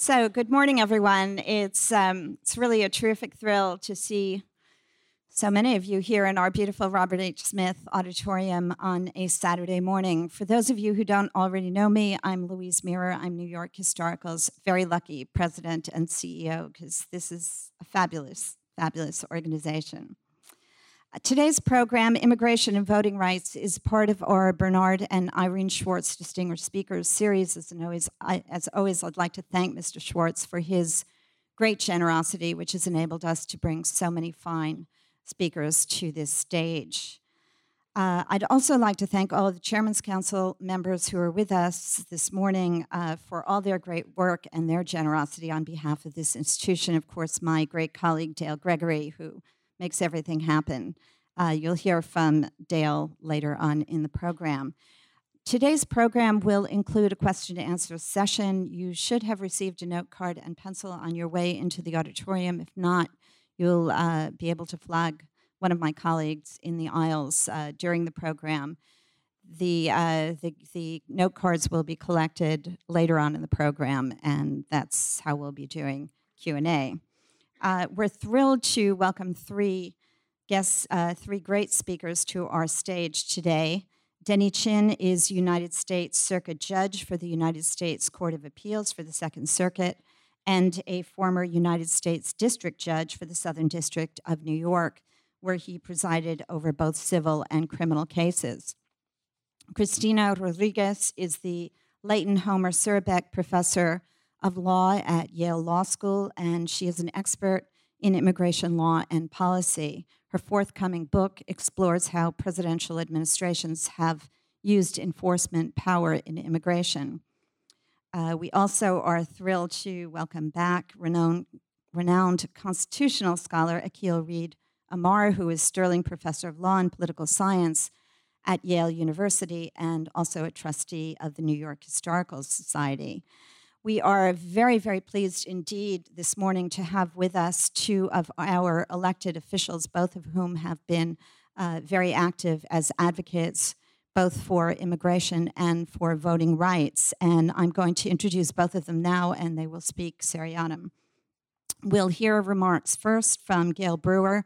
So, good morning, everyone. It's, um, it's really a terrific thrill to see so many of you here in our beautiful Robert H. Smith Auditorium on a Saturday morning. For those of you who don't already know me, I'm Louise Mirrer. I'm New York Historical's very lucky president and CEO because this is a fabulous, fabulous organization. Today's program, Immigration and Voting Rights, is part of our Bernard and Irene Schwartz Distinguished Speakers series. As always, I, as always, I'd like to thank Mr. Schwartz for his great generosity, which has enabled us to bring so many fine speakers to this stage. Uh, I'd also like to thank all of the Chairman's Council members who are with us this morning uh, for all their great work and their generosity on behalf of this institution. Of course, my great colleague Dale Gregory, who makes everything happen. Uh, you'll hear from Dale later on in the program. Today's program will include a question and answer session. You should have received a note card and pencil on your way into the auditorium. If not, you'll uh, be able to flag one of my colleagues in the aisles uh, during the program. The, uh, the, the note cards will be collected later on in the program, and that's how we'll be doing Q&A. Uh, we're thrilled to welcome three guests, uh, three great speakers to our stage today. Denny Chin is United States Circuit Judge for the United States Court of Appeals for the Second Circuit and a former United States District Judge for the Southern District of New York, where he presided over both civil and criminal cases. Christina Rodriguez is the Leighton Homer Surbeck Professor of Law at Yale Law School, and she is an expert in immigration law and policy. Her forthcoming book explores how presidential administrations have used enforcement power in immigration. Uh, we also are thrilled to welcome back renowned, renowned constitutional scholar Akhil Reed Amar, who is Sterling Professor of Law and Political Science at Yale University and also a trustee of the New York Historical Society. We are very, very pleased indeed this morning to have with us two of our elected officials, both of whom have been uh, very active as advocates both for immigration and for voting rights. And I'm going to introduce both of them now, and they will speak Seriatim. We'll hear remarks first from Gale Brewer,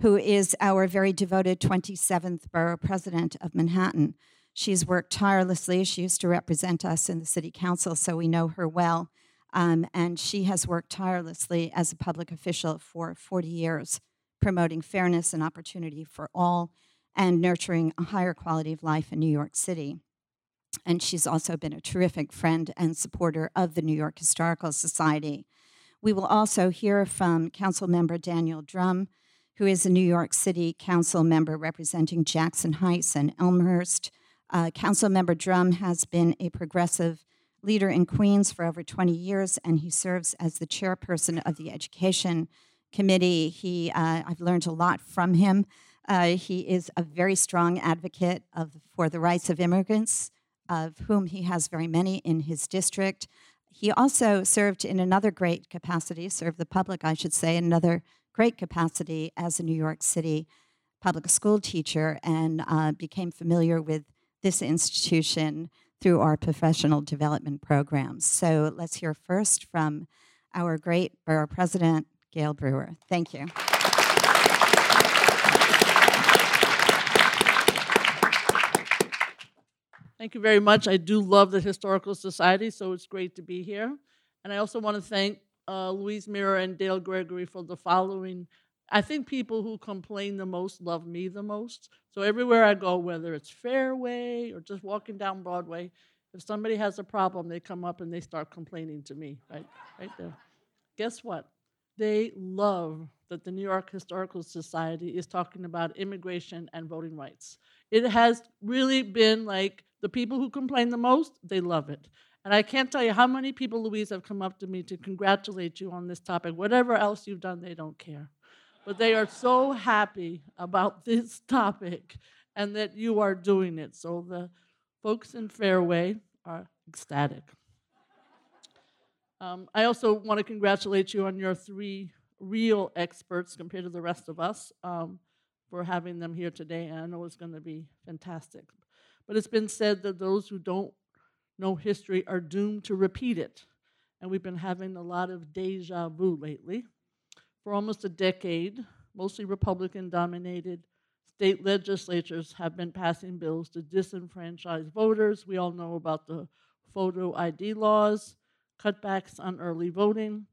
who is our very devoted 27th Borough President of Manhattan. She's worked tirelessly. She used to represent us in the city council, so we know her well. Um, and she has worked tirelessly as a public official for 40 years, promoting fairness and opportunity for all and nurturing a higher quality of life in New York City. And she's also been a terrific friend and supporter of the New York Historical Society. We will also hear from Council Member Daniel Dromm, who is a New York City Council member representing Jackson Heights and Elmhurst. Uh, Council Member Dromm has been a progressive leader in Queens for over 20 years, and he serves as the chairperson of the Education Committee. He, uh, I've learned a lot from him. Uh, he is a very strong advocate of, for the rights of immigrants, of whom he has very many in his district. He also served in another great capacity, served the public, I should say, in another great capacity as a New York City public school teacher and uh, became familiar with this institution through our professional development programs. So let's hear first from our great borough president, Gale Brewer. Thank you. Thank you very much. I do love the Historical Society, so it's great to be here. And I also want to thank uh, Louise Mirrer and Dale Gregory for the following I think people who complain the most love me the most. So everywhere I go, whether it's Fairway or just walking down Broadway, if somebody has a problem, they come up and they start complaining to me, right? Right there. Guess what? They love that the New York Historical Society is talking about immigration and voting rights. It has really been like the people who complain the most, they love it. And I can't tell you how many people, Louise, have come up to me to congratulate you on this topic. Whatever else you've done, they don't care but they are so happy about this topic and that you are doing it. So the folks in Fairway are ecstatic. Um, I also want to congratulate you on your three real experts compared to the rest of us um, for having them here today. And I know it's going to be fantastic. But it's been said that those who don't know history are doomed to repeat it. and we've been having a lot of deja vu lately. For almost a decade, mostly Republican dominated state legislatures have been passing bills to disenfranchise voters. We all know about the photo ID laws, cutbacks on early voting,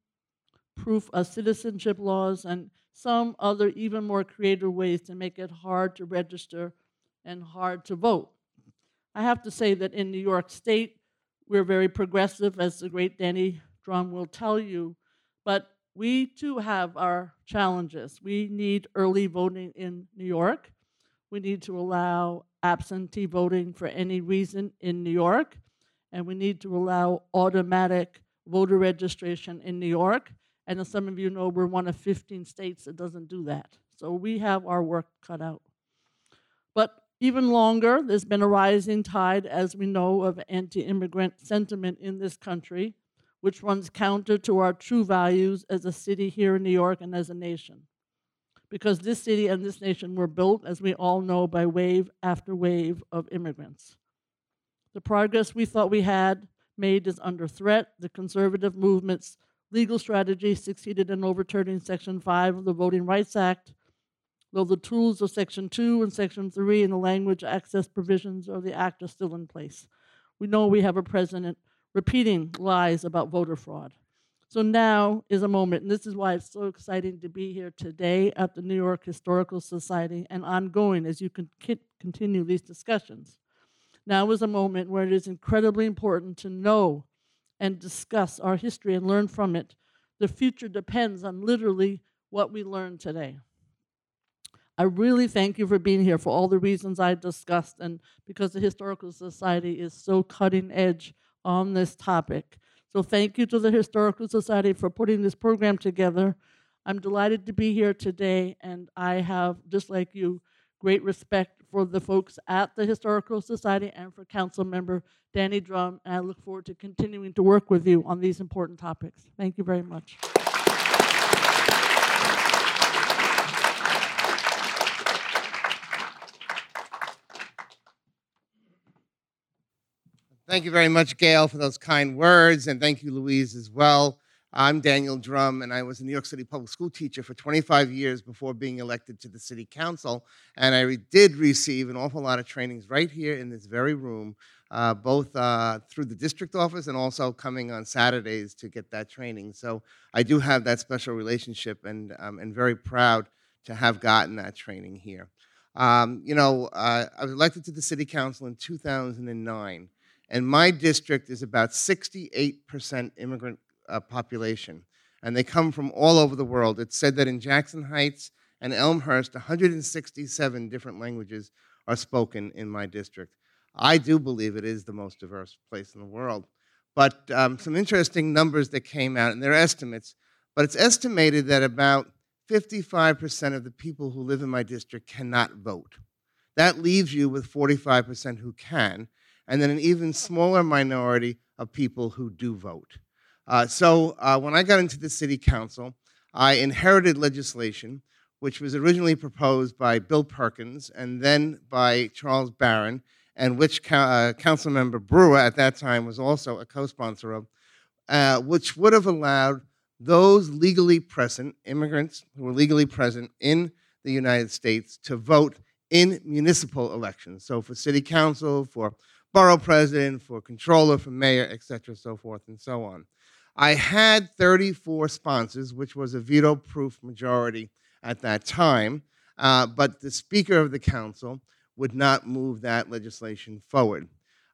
proof of citizenship laws, and some other even more creative ways to make it hard to register and hard to vote. I have to say that in New York State, we're very progressive, as the great Danny Dromm will tell you, but we too have our challenges. We need early voting in New York. We need to allow absentee voting for any reason in New York. And we need to allow automatic voter registration in New York. And as some of you know, we're one of 15 states that doesn't do that. So we have our work cut out. But even longer, there's been a rising tide, as we know, of anti immigrant sentiment in this country which runs counter to our true values as a city here in New York and as a nation. Because this city and this nation were built, as we all know, by wave after wave of immigrants. The progress we thought we had made is under threat. The conservative movement's legal strategy succeeded in overturning Section 5 of the Voting Rights Act, though the tools of Section 2 and Section 3 and the language access provisions of the Act are still in place. We know we have a president repeating lies about voter fraud. So now is a moment, and this is why it's so exciting to be here today at the New York Historical Society and ongoing as you can continue these discussions. Now is a moment where it is incredibly important to know and discuss our history and learn from it. The future depends on literally what we learn today. I really thank you for being here for all the reasons I discussed and because the Historical Society is so cutting edge on this topic. So thank you to the Historical Society for putting this program together. I'm delighted to be here today, and I have, just like you, great respect for the folks at the Historical Society and for Council Member Danny Dromm, and I look forward to continuing to work with you on these important topics. Thank you very much. Thank you very much, Gale, for those kind words, and thank you, Louise, as well. I'm Daniel Dromm, and I was a New York City public school teacher for 25 years before being elected to the city council. And I re did receive an awful lot of trainings right here in this very room, uh, both uh, through the district office and also coming on Saturdays to get that training. So I do have that special relationship, and um, very proud to have gotten that training here. Um, you know, uh, I was elected to the city council in 2009. And my district is about 68% immigrant uh, population. And they come from all over the world. It's said that in Jackson Heights and Elmhurst, 167 different languages are spoken in my district. I do believe it is the most diverse place in the world. But um, some interesting numbers that came out, and they're estimates, but it's estimated that about 55% of the people who live in my district cannot vote. That leaves you with 45% who can and then an even smaller minority of people who do vote. Uh, so uh, when I got into the city council, I inherited legislation which was originally proposed by Bill Perkins and then by Charles Barron, and which uh, council member Brewer at that time was also a co-sponsor of, uh, which would have allowed those legally present, immigrants who were legally present in the United States, to vote in municipal elections. So for city council, for borough president, for controller, for mayor, et cetera, so forth and so on. I had 34 sponsors, which was a veto proof majority at that time, uh, but the Speaker of the Council would not move that legislation forward.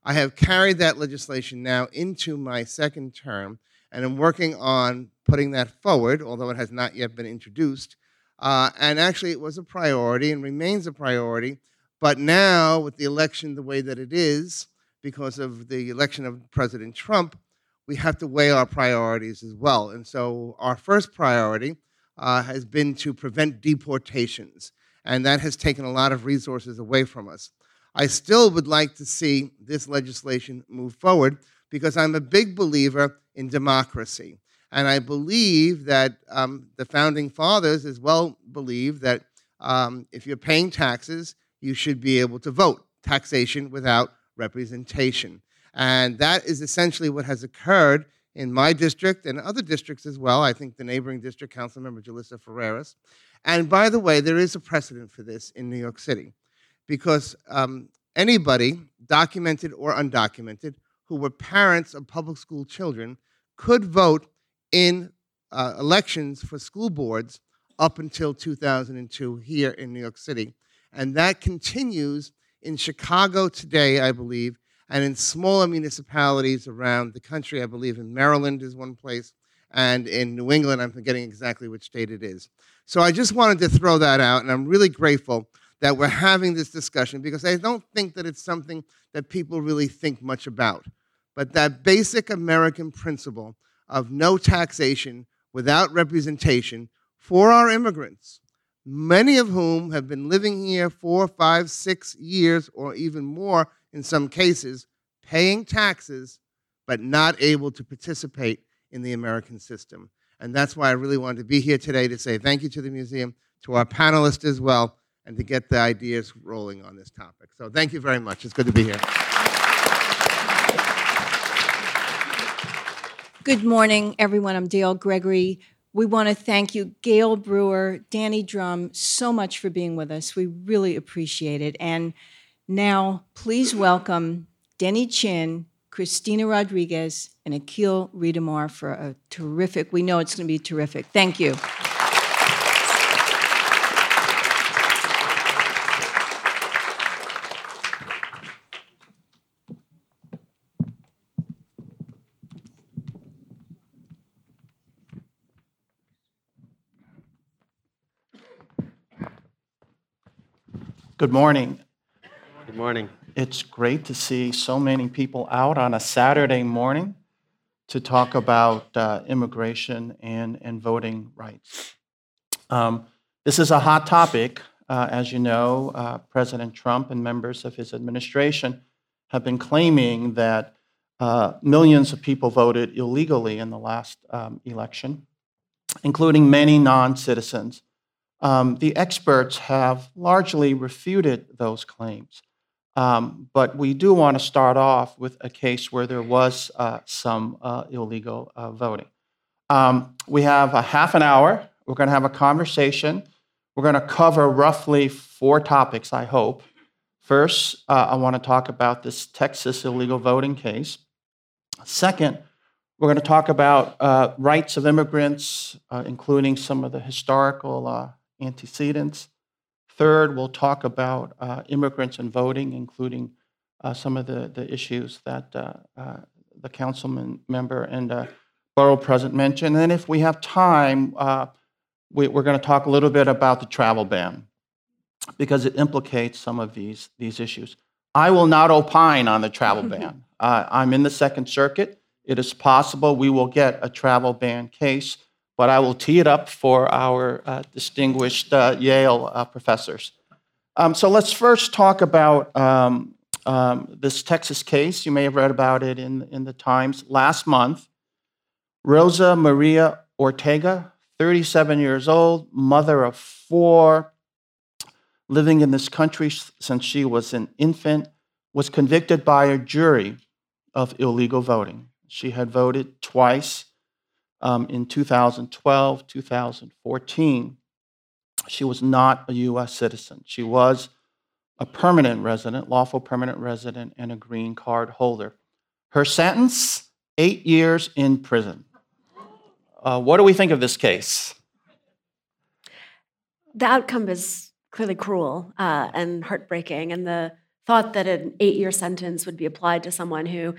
I have carried that legislation now into my second term, and I'm working on putting that forward, although it has not yet been introduced. Uh, and actually, it was a priority and remains a priority but now, with the election the way that it is, because of the election of President Trump, we have to weigh our priorities as well. And so, our first priority uh, has been to prevent deportations, and that has taken a lot of resources away from us. I still would like to see this legislation move forward because I'm a big believer in democracy. And I believe that um, the founding fathers as well believe that um, if you're paying taxes, you should be able to vote. Taxation without representation. And that is essentially what has occurred in my district and other districts as well. I think the neighboring district, Councilmember Julissa Ferreras. And by the way, there is a precedent for this in New York City because um, anybody, documented or undocumented, who were parents of public school children could vote in uh, elections for school boards up until 2002 here in New York City. And that continues in Chicago today, I believe, and in smaller municipalities around the country. I believe in Maryland is one place, and in New England, I'm forgetting exactly which state it is. So I just wanted to throw that out, and I'm really grateful that we're having this discussion because I don't think that it's something that people really think much about. But that basic American principle of no taxation without representation for our immigrants, many of whom have been living here four, five, six years, or even more in some cases, paying taxes, but not able to participate in the American system. And that's why I really wanted to be here today to say thank you to the museum, to our panelists as well, and to get the ideas rolling on this topic. So thank you very much. It's good to be here. Good morning, everyone. I'm Dale Gregory. We want to thank you, Gale Brewer, Danny Dromm, so much for being with us. We really appreciate it. And now, please welcome Denny Chin, Christina Rodriguez, and Akhil Reed Amar for a terrific, we know it's going to be terrific. Thank you. Good morning. Good morning. It's great to see so many people out on a Saturday morning to talk about uh, immigration and, and voting rights. Um, this is a hot topic. Uh, as you know, uh, President Trump and members of his administration have been claiming that uh, millions of people voted illegally in the last um, election, including many non citizens. Um, the experts have largely refuted those claims. Um, but we do want to start off with a case where there was uh, some uh, illegal uh, voting. Um, we have a half an hour. We're going to have a conversation. We're going to cover roughly four topics, I hope. First, uh, I want to talk about this Texas illegal voting case. Second, we're going to talk about uh, rights of immigrants, uh, including some of the historical antecedents. Third, we'll talk about uh, immigrants and voting, including uh, some of the, the issues that uh, uh the councilman member and uh, borough president mentioned. And then, if we have time, uh, we, we're going to talk a little bit about the travel ban because it implicates some of these, these issues. I will not opine on the travel ban. I'm in the Second Circuit. It is possible we will get a travel ban case but I will tee it up for our uh, distinguished uh, Yale uh, professors. Um, so let's first talk about um, um, this Texas case. You may have read about it in, in the Times last month. Rosa Maria Ortega, 37 years old, mother of four, living in this country since she was an infant, was convicted by a jury of illegal voting. She had voted twice um, in 2012, 2014. She was not a US citizen. She was a permanent resident, lawful permanent resident, and a green card holder. Her sentence eight years in prison. Uh, what do we think of this case? The outcome is clearly cruel uh, and heartbreaking, and the thought that an eight year sentence would be applied to someone who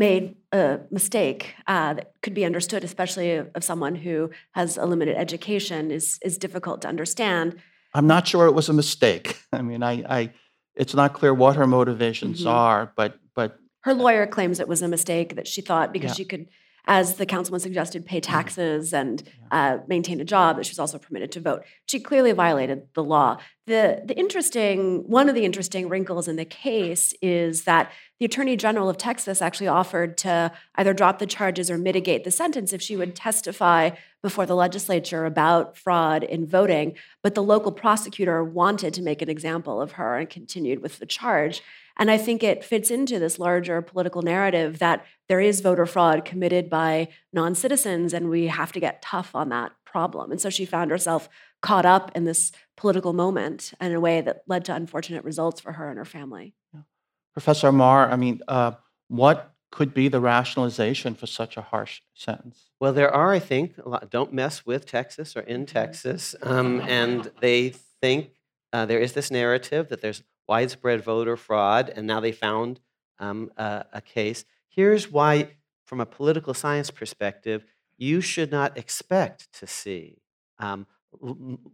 made a mistake uh, that could be understood, especially of, someone who has a limited education, is is difficult to understand. I'm not sure it was a mistake. I mean, I, I it's not clear what her motivations mm-hmm. are, but but her lawyer claims it was a mistake that she thought because yeah. she could as the councilman suggested, pay mm-hmm. taxes and uh, maintain a job, that she was also permitted to vote. She clearly violated the law. The, the interesting, one of the interesting wrinkles in the case is that the Attorney General of Texas actually offered to either drop the charges or mitigate the sentence if she would testify before the legislature about fraud in voting. But the local prosecutor wanted to make an example of her and continued with the charge. And I think it fits into this larger political narrative that there is voter fraud committed by non citizens, and we have to get tough on that problem. And so she found herself caught up in this political moment in a way that led to unfortunate results for her and her family. Professor Amar, I mean, uh, what could be the rationalization for such a harsh sentence? Well, there are, I think, a lot, don't mess with Texas or in Texas. Um, and they think uh, there is this narrative that there's widespread voter fraud, and now they found um, a, a case. Here's why, from a political science perspective, you should not expect to see um,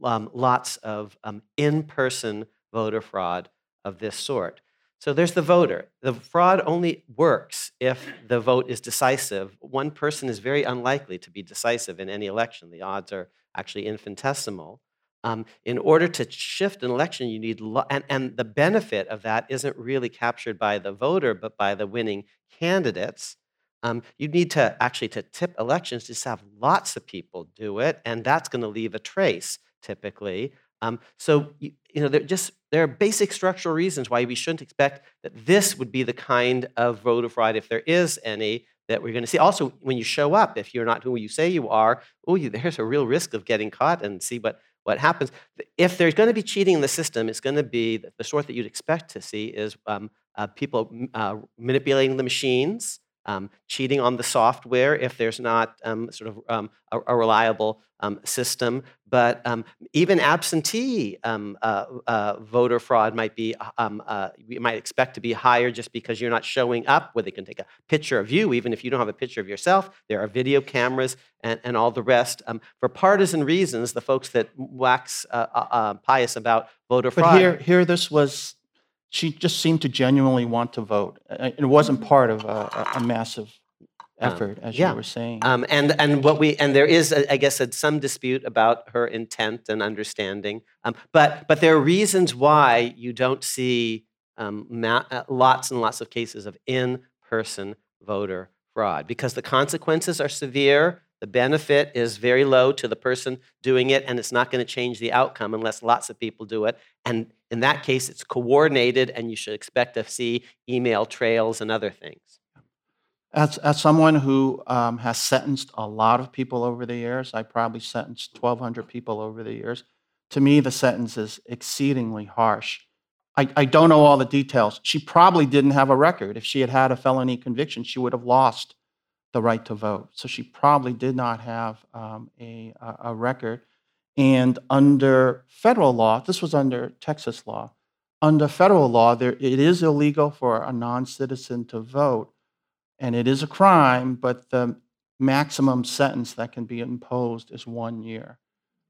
um, lots of um, in person voter fraud of this sort. So there's the voter. The fraud only works if the vote is decisive. One person is very unlikely to be decisive in any election. The odds are actually infinitesimal. Um, in order to shift an election, you need, lo- and, and the benefit of that isn't really captured by the voter, but by the winning candidates. Um, you need to actually to tip elections, just have lots of people do it, and that's going to leave a trace typically. Um, so you, you know, there just there are basic structural reasons why we shouldn't expect that this would be the kind of voter fraud, if there is any, that we're going to see. Also, when you show up, if you're not who you say you are, oh, there's a real risk of getting caught and see what what happens. If there's going to be cheating in the system, it's going to be the sort that you'd expect to see is um, uh, people uh, manipulating the machines um, cheating on the software if there's not um, sort of um, a, a, reliable um, system. But um, even absentee um, uh, uh, voter fraud might be, uh, you might expect to be higher just because you're not showing up where they can take a picture of you, even if you don't have a picture of yourself. There are video cameras and, and all the rest. for partisan reasons, the folks that wax uh, uh, uh, pious about voter fraud. But here, here this was she just seemed to genuinely want to vote. Uh, it wasn't part of a, a massive um, effort, as yeah. you were saying. Um, and and what we and there is, I guess, some dispute about her intent and understanding. Um, but but there are reasons why you don't see um, ma- uh, lots and lots of cases of in-person voter fraud because the consequences are severe. The benefit is very low to the person doing it, and it's not going to change the outcome unless lots of people do it. And in that case, it's coordinated, and you should expect to see email trails and other things. As, as someone who um, has sentenced a lot of people over the years, I probably sentenced 1,200 people over the years. To me, the sentence is exceedingly harsh. I, I don't know all the details. She probably didn't have a record. If she had had a felony conviction, she would have lost the right to vote. So she probably did not have um, a, a record. And under federal law, this was under Texas law, under federal law, there, it is illegal for a non citizen to vote, and it is a crime, but the maximum sentence that can be imposed is one year.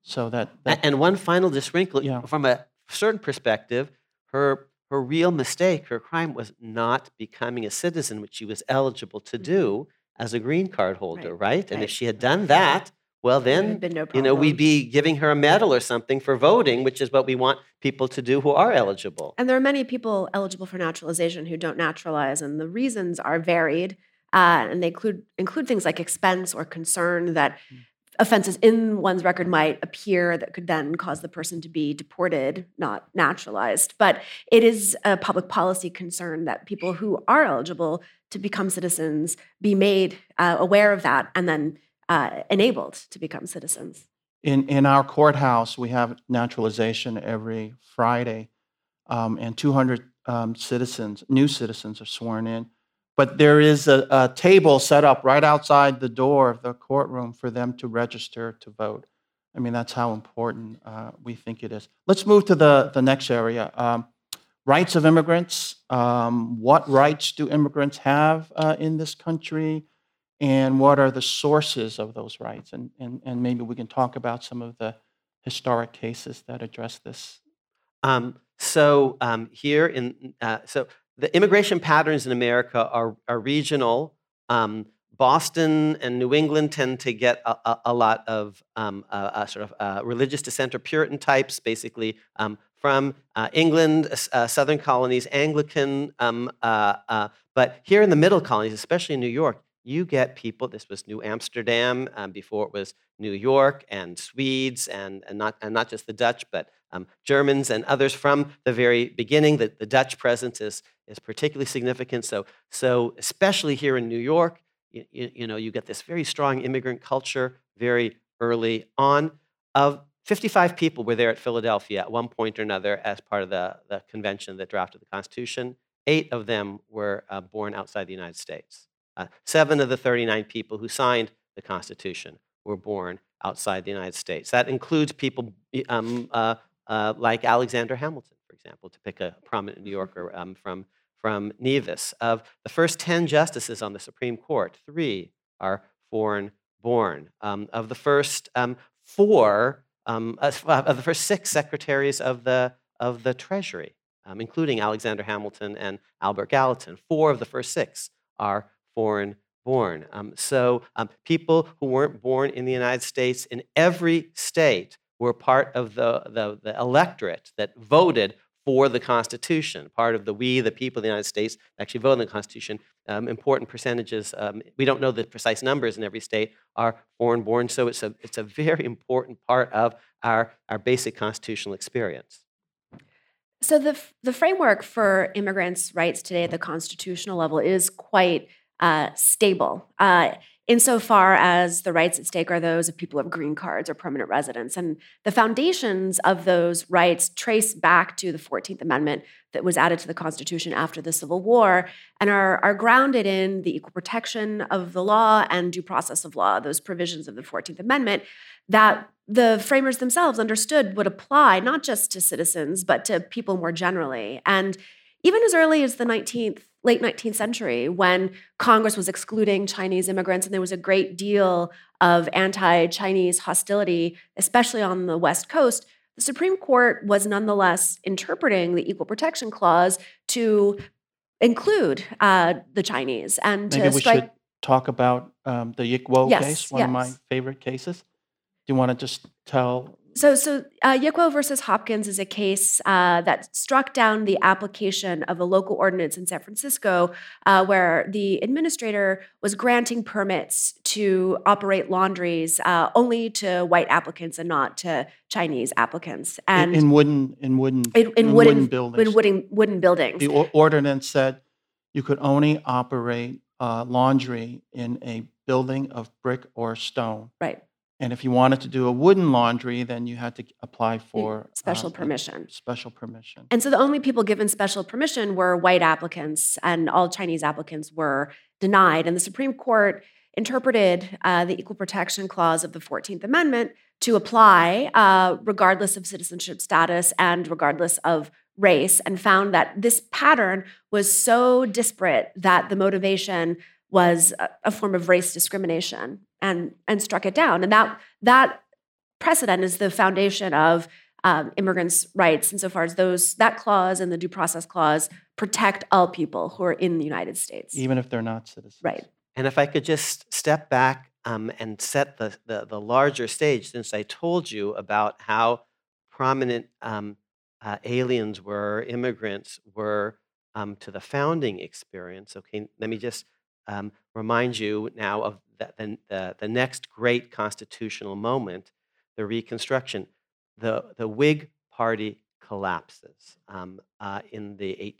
So that, that and one final just wrinkle yeah. from a certain perspective, her her real mistake, her crime was not becoming a citizen, which she was eligible to mm-hmm. do as a green card holder, right? right? And right. if she had done that, well, then no you know we'd be giving her a medal or something for voting, which is what we want people to do who are eligible. And there are many people eligible for naturalization who don't naturalize, and the reasons are varied, uh, and they include include things like expense or concern that mm. offenses in one's record might appear that could then cause the person to be deported, not naturalized. But it is a public policy concern that people who are eligible to become citizens be made uh, aware of that and then uh, enabled to become citizens. In, in our courthouse, we have naturalization every Friday, um, and 200 um, citizens, new citizens, are sworn in. But there is a, a, table set up right outside the door of the courtroom for them to register to vote. I mean, that's how important uh, we think it is. Let's move to the, the next area. Um, rights of immigrants. Um, what rights do immigrants have uh, in this country? And what are the sources of those rights? And, and, and maybe we can talk about some of the historic cases that address this. Um, so um, here in uh, so the immigration patterns in America are, are regional. Um, Boston and New England tend to get a, a, a lot of um, uh, uh, sort of uh, religious dissent or Puritan types, basically um, from uh, England, uh, southern colonies, Anglican. Um, uh, uh, but here in the middle colonies, especially in New York, you get people. This was New Amsterdam um, before it was New York, and Swedes, and, and not and not just the Dutch, but um, Germans and others from the very beginning. The, the Dutch presence is, is particularly significant. So, so especially here in New York, you, you, you know, you get this very strong immigrant culture very early on. Of 55 people were there at Philadelphia at one point or another as part of the, the convention that drafted the Constitution. Eight of them were uh, born outside the United States. Uh, seven of the 39 people who signed the Constitution were born outside the United States. That includes people um, uh, uh, like Alexander Hamilton, for example, to pick a prominent New Yorker um, from, from Nevis. Of the first 10 justices on the Supreme Court, three are foreign born. Um, of the first um, four, um, uh, of the first six secretaries of the, of the Treasury, um, including Alexander Hamilton and Albert Gallatin, four of the first six are foreign born. Um, so um, people who weren't born in the United States in every state were part of the, the, the, electorate that voted for the Constitution, part of the we, the people of the United States, actually voted in the Constitution. Um, important percentages, um, we don't know the precise numbers in every state, are foreign born. So it's a, it's a very important part of our, our basic constitutional experience. So the, the framework for immigrants' rights today at the constitutional level is quite uh, stable. Uh, insofar as the rights at stake are those of people of green cards or permanent residents. And the foundations of those rights trace back to the 14th Amendment that was added to the Constitution after the Civil War and are, are grounded in the equal protection of the law and due process of law, those provisions of the 14th Amendment that the framers themselves understood would apply not just to citizens, but to people more generally. And even as early as the 19th late 19th century when Congress was excluding Chinese immigrants and there was a great deal of anti Chinese hostility, especially on the West Coast, the Supreme Court was nonetheless interpreting the Equal Protection Clause to include uh, the Chinese and Maybe to we strike. should talk about um, the Yick Wo Yes, case, one of my favorite cases. Do you want to just tell? So, so uh, Yick Wo versus Hopkins is a case uh, that struck down the application of a local ordinance in San Francisco, uh, where the administrator was granting permits to operate laundries uh, only to white applicants and not to Chinese applicants, In, and in wooden, in wooden, in, in wooden, buildings. in wooden wooden buildings. the or- ordinance said you could only operate uh, laundry in a building of brick or stone. right, And if you wanted to do a wooden laundry, then you had to apply for special uh, permission. Special permission. And so the only people given special permission were white applicants, and all Chinese applicants were denied. And the Supreme Court interpreted uh, the Equal Protection Clause of the 14th Amendment to apply uh, regardless of citizenship status and regardless of race, and found that this pattern was so disparate that the motivation was a, a form of race discrimination and, and struck it down. And that, that precedent is the foundation of um, immigrants' rights insofar as those that clause and the due process clause protect all people who are in the United States. even if they're not citizens. Right. And if I could just step back um, and set the, the, the larger stage, since I told you about how prominent um, uh, aliens were, immigrants were um, to the founding experience, okay, let me just um, remind you now of the, the, the, next great constitutional moment, the Reconstruction. The, the Whig Party collapses um, uh, in the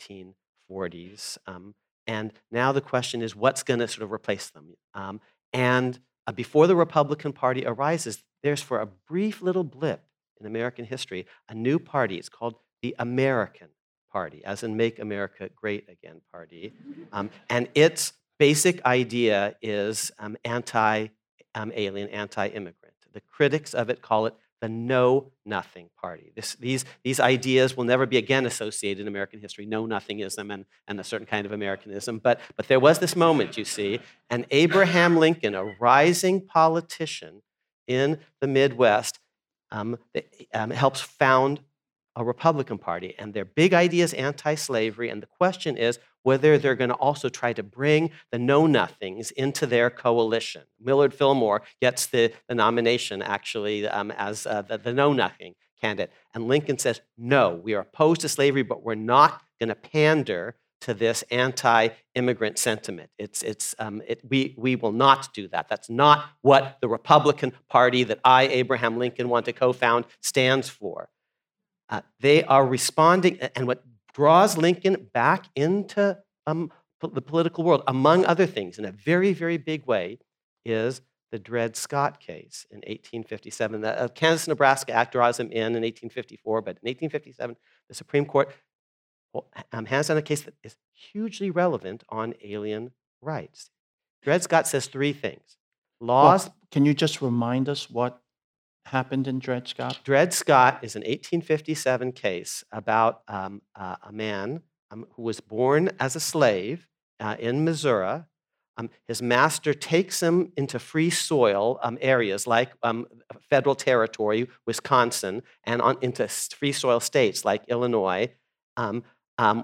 1840s. Um, and now the question is what's going to sort of replace them? Um, and uh, before the Republican Party arises, there's for a brief little blip in American history a new party. It's called the American Party, as in Make America Great Again Party. Um, and its basic idea is um, anti um, alien, anti immigrant. The critics of it call it the Know Nothing Party. This, these, these ideas will never be again associated in American history, know nothingism and, and a certain kind of Americanism. But, but there was this moment, you see, and Abraham Lincoln, a rising politician in the Midwest, um, um, helps found a Republican Party. And their big idea is anti slavery. And the question is whether they're going to also try to bring the know nothings into their coalition. Millard Fillmore gets the, the nomination actually um, as uh, the, the know nothing candidate. And Lincoln says, no, we are opposed to slavery, but we're not going to pander to this anti immigrant sentiment. It's, it's, um, it, we, we will not do that. That's not what the Republican Party that I, Abraham Lincoln, want to co found stands for. Uh, they are responding, and what draws Lincoln back into um, the political world, among other things, in a very, very big way, is the Dred Scott case in 1857. The uh, Kansas Nebraska Act draws him in in 1854, but in 1857, the Supreme Court um, hands down a case that is hugely relevant on alien rights. Dred Scott says three things. Laws. Well, can you just remind us what happened in Dred Scott? Dred Scott is an 1857 case about um, uh, a man um, who was born as a slave uh, in Missouri. Um, his master takes him into free soil um, areas like um, federal territory, Wisconsin, and on, into free soil states like Illinois, um,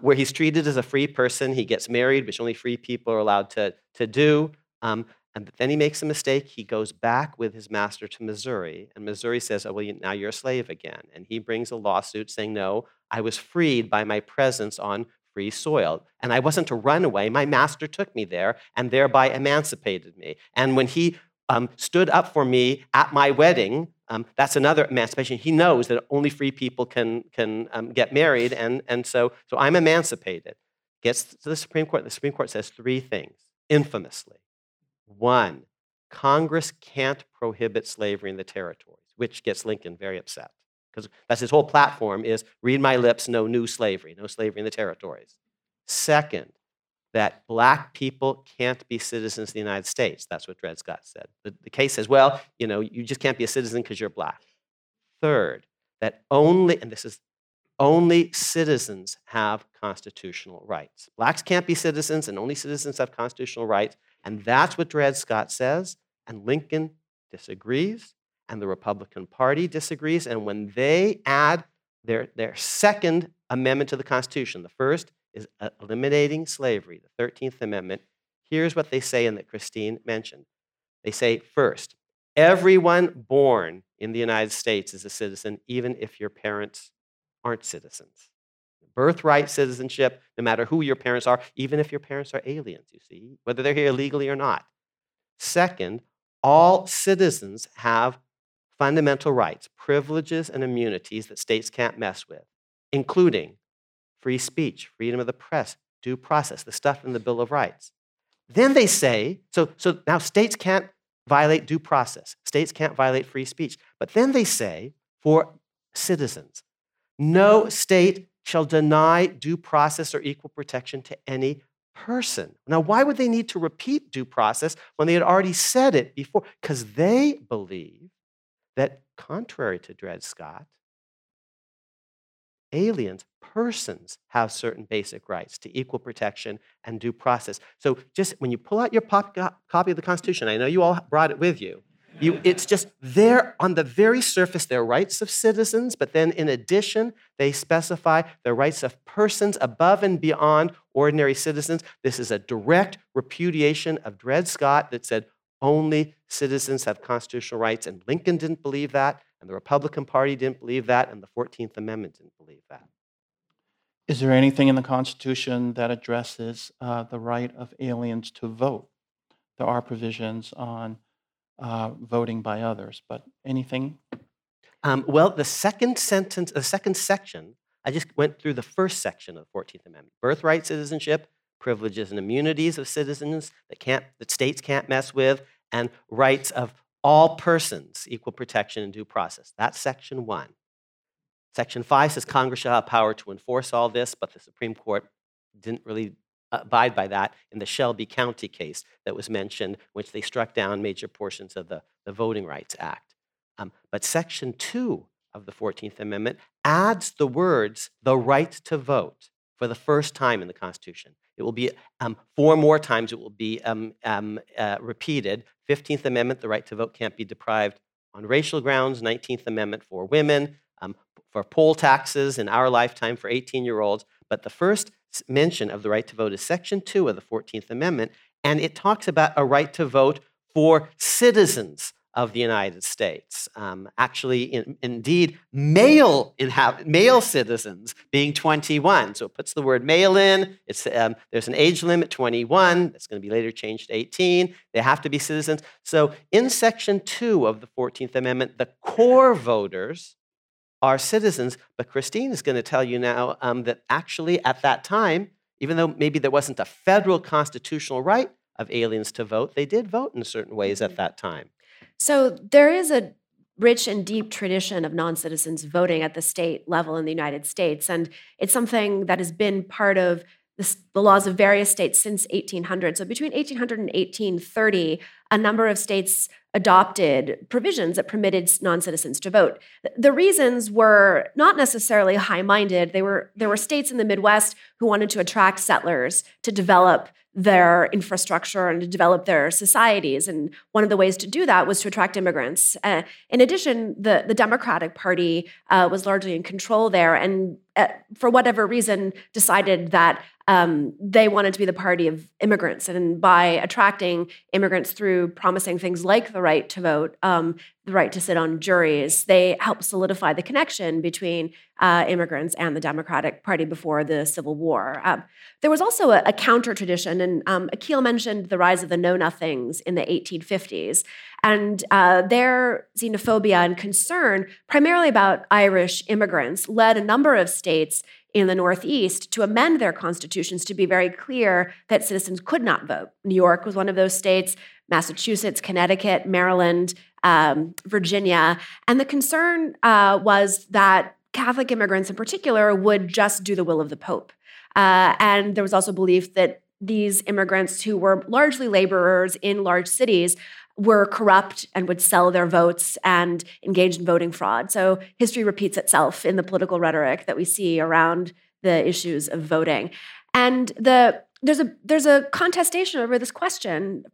where he's treated as a free person. He gets married, which only free people are allowed to, to do. Um, and then he makes a mistake. He goes back with his master to Missouri, and Missouri says, "Oh well, now you're a slave again." And he brings a lawsuit saying, "No, I was freed by my presence on free soil. And I wasn't a runaway. My master took me there and thereby emancipated me. And when he um, stood up for me at my wedding, um, that's another emancipation. He knows that only free people can, can um, get married. And, and so, so I'm emancipated. Gets to the Supreme Court. The Supreme Court says three things infamously. One, Congress can't prohibit slavery in the territories, which gets Lincoln very upset because that's his whole platform is read my lips, no new slavery, no slavery in the territories. Second, that black people can't be citizens of the United States. That's what Dred Scott said. The, the case says, well, you know, you just can't be a citizen because you're black. Third, that only, and this is only citizens have constitutional rights. Blacks can't be citizens, and only citizens have constitutional rights. And that's what Dred Scott says. And Lincoln disagrees and the Republican Party disagrees. And when they add their, their second amendment to the Constitution, the first is eliminating slavery, the 13th Amendment, here's what they say and that Christine mentioned. They say, first, everyone born in the United States is a citizen, even if your parents aren't citizens. Birthright citizenship, no matter who your parents are, even if your parents are aliens, you see, whether they're here legally or not. Second, all citizens have fundamental rights, privileges, and immunities that states can't mess with, including free speech, freedom of the press, due process, the stuff in the Bill of Rights. Then they say, so, so now states can't violate due process, states can't violate free speech. But then they say, for citizens, no state shall deny due process or equal protection to any person. Now, why would they need to repeat due process when they had already said it before? Because they believe that, contrary to Dred Scott, aliens, persons, have certain basic rights to equal protection and due process. So, just when you pull out your pop- copy of the Constitution, I know you all brought it with you. You, it's just there on the very surface, their rights of citizens, but then in addition, they specify the rights of persons above and beyond ordinary citizens. This is a direct repudiation of Dred Scott that said only citizens have constitutional rights. And Lincoln didn't believe that, and the Republican Party didn't believe that, and the 14th Amendment didn't believe that. Is there anything in the Constitution that addresses uh, the right of aliens to vote? There are provisions on uh, voting by others, but anything? Um, well, the second sentence, the second section, I just went through the first section of the 14th Amendment birthright citizenship, privileges and immunities of citizens that, can't, that states can't mess with, and rights of all persons, equal protection and due process. That's section one. Section five says Congress shall have power to enforce all this, but the Supreme Court didn't really abide by that in the Shelby County case that was mentioned, which they struck down major portions of the, the Voting Rights Act. Um, but Section 2 of the 14th Amendment adds the words, the right to vote, for the first time in the Constitution. It will be um, four more times, it will be um, um, uh, repeated. 15th Amendment, the right to vote can't be deprived on racial grounds. 19th Amendment for women, um, for poll taxes in our lifetime for 18 year olds. But the first mention of the right to vote is Section 2 of the 14th Amendment, and it talks about a right to vote for citizens of the United States. Um, actually, in, indeed, male, male citizens being 21. So it puts the word male in. It's, um, there's an age limit, 21. That's going to be later changed to 18. They have to be citizens. So in Section 2 of the 14th Amendment, the core voters are citizens. But Christine is going to tell you now um, that actually at that time, even though maybe there wasn't a federal constitutional right of aliens to vote, they did vote in certain ways at that time. So there is a rich and deep tradition of non citizens voting at the state level in the United States. And it's something that has been part of the, the, laws of various states since 1800. So between 1800 and 1830, a number of states adopted provisions that permitted non-citizens to vote. The reasons were not necessarily high-minded. They were there were states in the Midwest who wanted to attract settlers to develop their infrastructure and to develop their societies. And one of the ways to do that was to attract immigrants. Uh, in addition, the, the Democratic Party uh, was largely in control there and, uh, for whatever reason, decided that um, they wanted to be the party of immigrants. And by attracting immigrants through promising things like the right to vote, um, the right to sit on juries, they helped solidify the connection between uh, immigrants and the Democratic Party before the Civil War. Um, there was also a, a counter tradition, and um, Akhil mentioned the rise of the Know Nothings in the 1850s. And uh, their xenophobia and concern, primarily about Irish immigrants, led a number of states in the Northeast to amend their constitutions to be very clear that citizens could not vote. New York was one of those states, Massachusetts, Connecticut, Maryland, um, Virginia. And the concern uh, was that Catholic immigrants in particular would just do the will of the Pope. Uh, and there was also belief that these immigrants who were largely laborers in large cities were corrupt and would sell their votes and engage in voting fraud. So history repeats itself in the political rhetoric that we see around the issues of voting. And the there's a there's a contestation over this question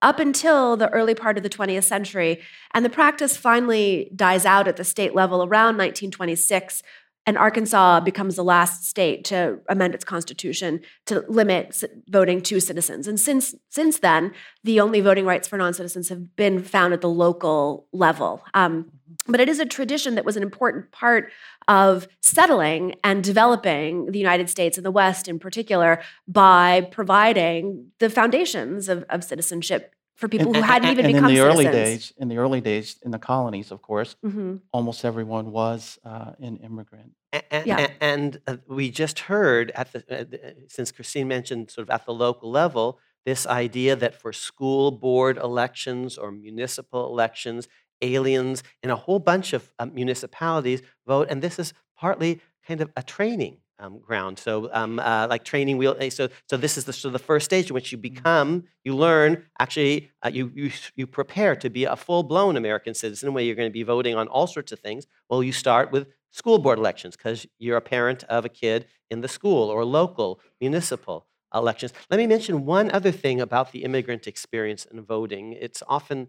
up until the early part of the 20th century and the practice finally dies out at the state level around 1926 and Arkansas becomes the last state to amend its constitution to limit voting to citizens. And since since then, the only voting rights for non-citizens have been found at the local level. Um, but it is a tradition that was an important part of settling and developing the United States and the West in particular by providing the foundations of, of citizenship for people And, who hadn't even and in become the early days, in the early days, in the colonies, of course, Mhm. almost everyone was uh, an immigrant. And, Yeah. and uh, we just heard at the, uh, the- uh, since Christine mentioned sort of at the local level, this idea that for school board elections or municipal elections, aliens in a whole bunch of um, municipalities vote, and this is partly kind of a training um, ground. So, um, uh, like training wheel. eh, So, so this is the so the first stage in which you become, you learn. Actually, uh, you you you prepare to be a full blown American citizen, where you're going to be voting on all sorts of things. Well, you start with school board elections because you're a parent of a kid in the school or local municipal elections. Let me mention one other thing about the immigrant experience in voting. It's often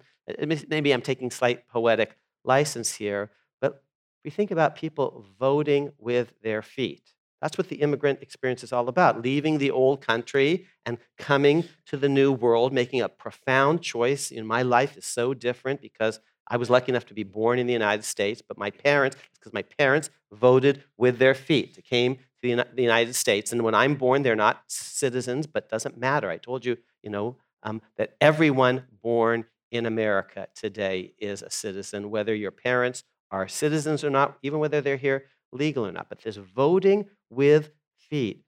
maybe I'm taking slight poetic license here, but we think about people voting with their feet. That's what the immigrant experience is all about leaving the old country and coming to the new world, making a profound choice. You know, my life is so different because I was lucky enough to be born in the United States, but my parents, because my parents voted with their feet. They came to the United States, and when I'm born, they're not citizens, but doesn't matter. I told you, you know, um, that everyone born in America today is a citizen, whether your parents are citizens or not, even whether they're here legal or not. But this voting with feet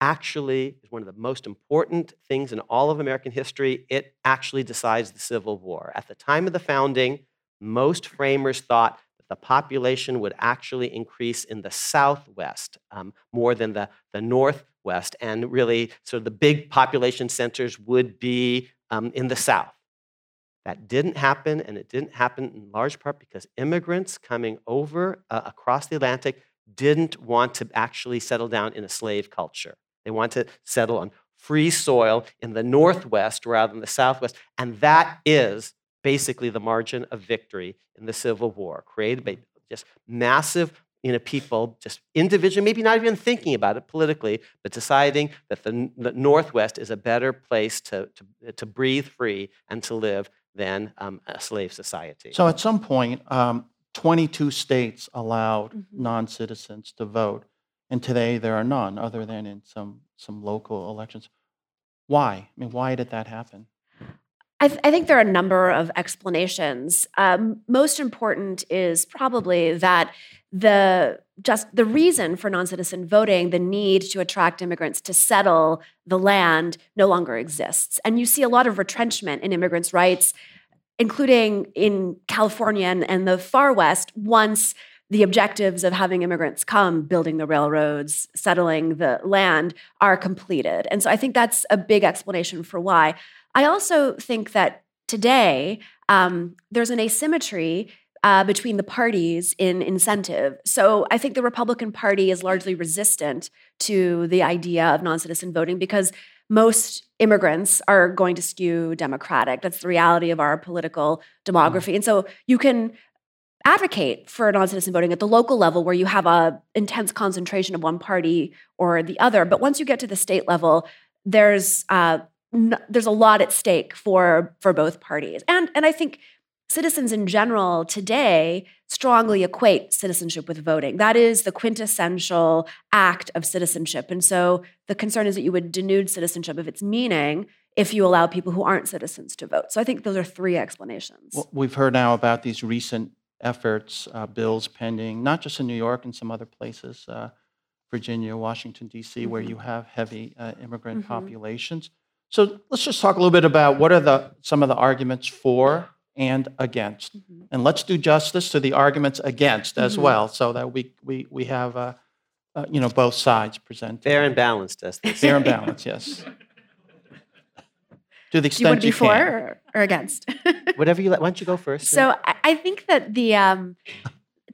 actually is one of the most important things in all of American history. It actually decides the Civil War. At the time of the founding, most framers thought that the population would actually increase in the Southwest um, more than the, the Northwest. And really, sort of the big population centers would be um, in the South. That didn't happen, and it didn't happen in large part because immigrants coming over uh, across the Atlantic didn't want to actually settle down in a slave culture. They wanted to settle on free soil in the Northwest rather than the Southwest. And that is basically the margin of victory in the Civil War, created by just massive you know, people, just individually, maybe not even thinking about it politically, but deciding that the, the Northwest is a better place to, to, to breathe free and to live than um, a slave society. So at some point, um, 22 states allowed Mhm. non-citizens to vote, and today there are none, other than in some some local elections. Why? I mean, why did that happen? I, th- I, think there are a number of explanations. Um, most important is probably that the just the reason for non-citizen voting, the need to attract immigrants to settle the land, no longer exists, and you see a lot of retrenchment in immigrants' rights, including in California and, and the far west. Once the objectives of having immigrants come, building the railroads, settling the land, are completed, and so I think that's a big explanation for why. I also think that today um, there's an asymmetry uh, between the parties in incentive. So I think the Republican Party is largely resistant to the idea of non citizen voting because most immigrants are going to skew Democratic. That's the reality of our political demography. And so you can advocate for non citizen voting at the local level where you have a intense concentration of one party or the other. But once you get to the state level, there's uh, there's a lot at stake for for both parties and and i think citizens in general today strongly equate citizenship with voting. That is the quintessential act of citizenship. And so the concern is that you would denude citizenship of its meaning if you allow people who aren't citizens to vote. So i think those are three explanations. Well, we've heard now about these recent efforts uh, bills pending not just in new york and some other places uh, virginia washington d.c mm-hmm. where you have heavy uh, immigrant mm-hmm. populations. So let's just talk a little bit about what are the some of the arguments for and against, mm-hmm. and let's do justice to the arguments against mm-hmm. as well, so that we we we have uh, uh, you know both sides presented. Fair and balanced, as they Fair and balanced, yes. To the extent you would be you for or, or against. Whatever you like. Why don't you go first? So I, I think that the um,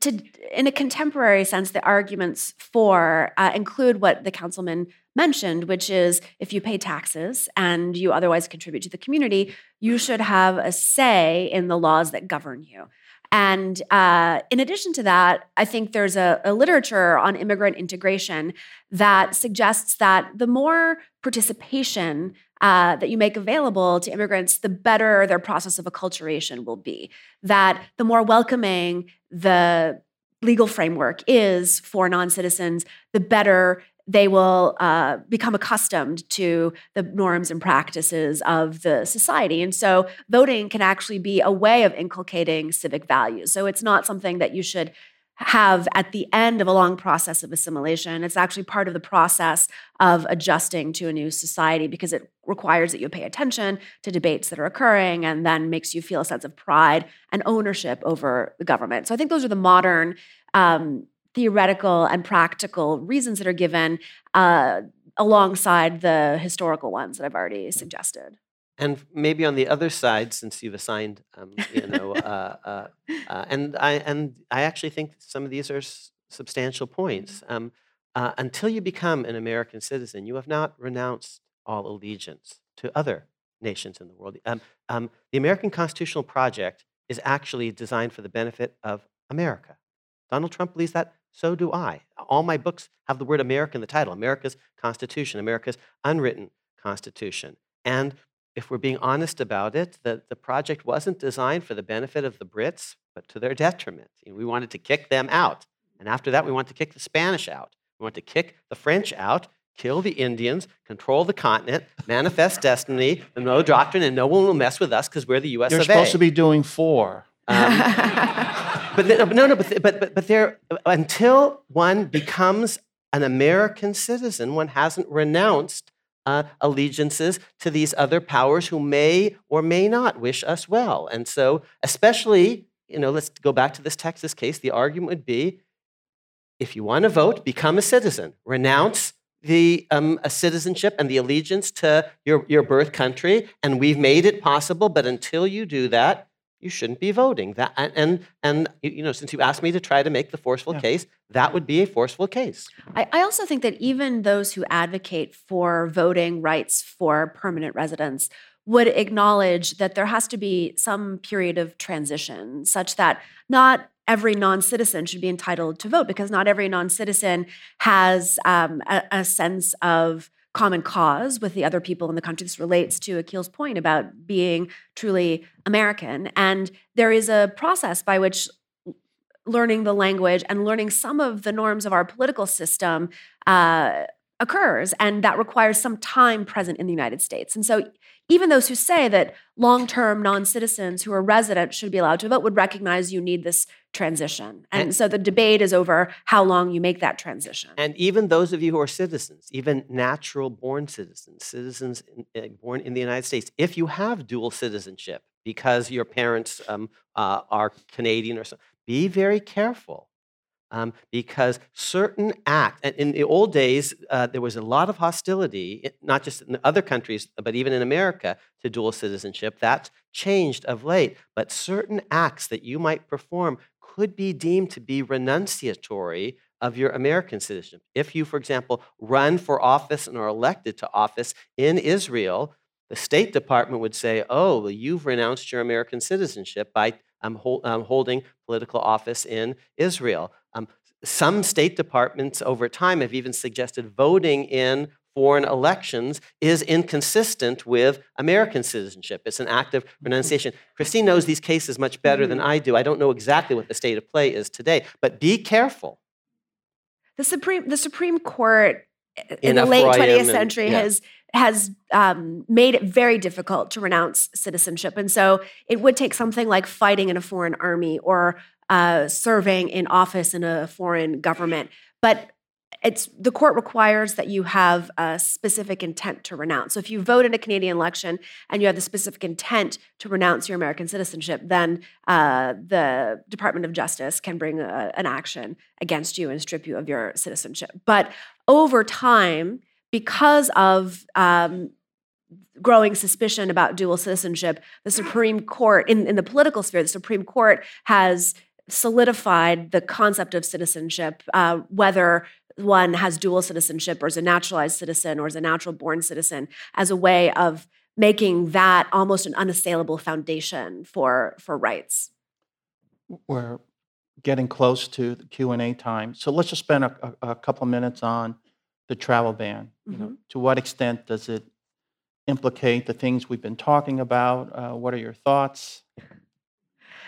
to in a contemporary sense, the arguments for uh, include what the councilman mentioned, which is if you pay taxes and you otherwise contribute to the community, you should have a say in the laws that govern you. And uh, in addition to that, I think there's a, a, literature on immigrant integration that suggests that the more participation uh, that you make available to immigrants, the better their process of acculturation will be. That the more welcoming the legal framework is for non citizens, the better they will uh, become accustomed to the norms and practices of the society. And so voting can actually be a way of inculcating civic values. So it's not something that you should have at the end of a long process of assimilation. It's actually part of the process of adjusting to a new society because it requires that you pay attention to debates that are occurring and then makes you feel a sense of pride and ownership over the government. So I think those are the modern um, theoretical and practical reasons that are given uh, alongside the historical ones that I've already suggested. And maybe on the other side, since you've assigned, um, you know, uh, uh, uh, and I and I actually think some of these are s- substantial points. Mm-hmm. Um, uh, until you become an American citizen, you have not renounced all allegiance to other nations in the world. Um, um, the American Constitutional Project is actually designed for the benefit of America. Donald Trump believes that. So do I. All my books have the word America in the title America's Constitution, America's unwritten Constitution. And if we're being honest about it, the, the project wasn't designed for the benefit of the Brits, but to their detriment. we wanted to kick them out. And after that, we want to kick the Spanish out. We want to kick the French out, kill the Indians, control the continent, manifest destiny, the Monroe doctrine, and no one will mess with us because we're the US You're supposed to be doing four. Um, but the, no, no, but but but, but there until one becomes an American citizen, one hasn't renounced uh, allegiances to these other powers who may or may not wish us well. And so, especially, you know, let's go back to this Texas case. The argument would be, if you want to vote, become a citizen, renounce the um, citizenship and the allegiance to your, your birth country, and we've made it possible. But until you do that, you shouldn't be voting. That and and you know, since you asked me to try to make the forceful yeah. case, that would be a forceful case. I, I, also think that even those who advocate for voting rights for permanent residents would acknowledge that there has to be some period of transition, such that not every non-citizen should be entitled to vote, because not every non-citizen has um, a, a sense of common cause with the other people in the country. This relates to Akhil's point about being truly American. And there is a process by which learning the language and learning some of the norms of our political system uh, occurs, and that requires some time present in the United States. And so, even those who say that long term non citizens who are residents should be allowed to vote would recognize you need this transition. And, And- so, the debate is over how long you make that transition. And even those of you who are citizens, even natural born citizens, citizens in, uh, born in the United States, if you have dual citizenship because your parents um, uh, are Canadian or so, be very careful. Um, because certain acts, and in the old days, uh, there was a lot of hostility, not just in other countries, but even in America, to dual citizenship. That's changed of late. But certain acts that you might perform could be deemed to be renunciatory of your American citizenship. If you, for example, run for office and are elected to office in Israel, the State Department would say, oh, well, you've renounced your American citizenship by um, hol- um, holding political office in Israel. Um, some state departments over time have even suggested voting in foreign elections is inconsistent with American citizenship. It's an act of renunciation. Christine knows these cases much better than I do. I don't know exactly what the state of play is today, but be careful. the Supreme the Supreme Court In in, the late Ephraim 20th and- century yeah. has has um, made it very difficult to renounce citizenship, and so it would take something like fighting in a foreign army or uh, serving in office in a foreign government. But it's the court requires that you have a specific intent to renounce. So if you vote in a Canadian election and you have the specific intent to renounce your American citizenship, then uh, the Department of Justice can bring a, an action against you and strip you of your citizenship. But over time, because of um, growing suspicion about dual citizenship, the Supreme Court, in, in the political sphere, the Supreme Court has solidified the concept of citizenship, uh, whether one has dual citizenship or is a naturalized citizen or is a natural born citizen, as a way of making that almost an unassailable foundation for, for rights. We're getting close to the Q and A time, so let's just spend a, a, a couple minutes on the travel ban. You know, to what extent does it implicate the things we've been talking about? Uh, what are your thoughts?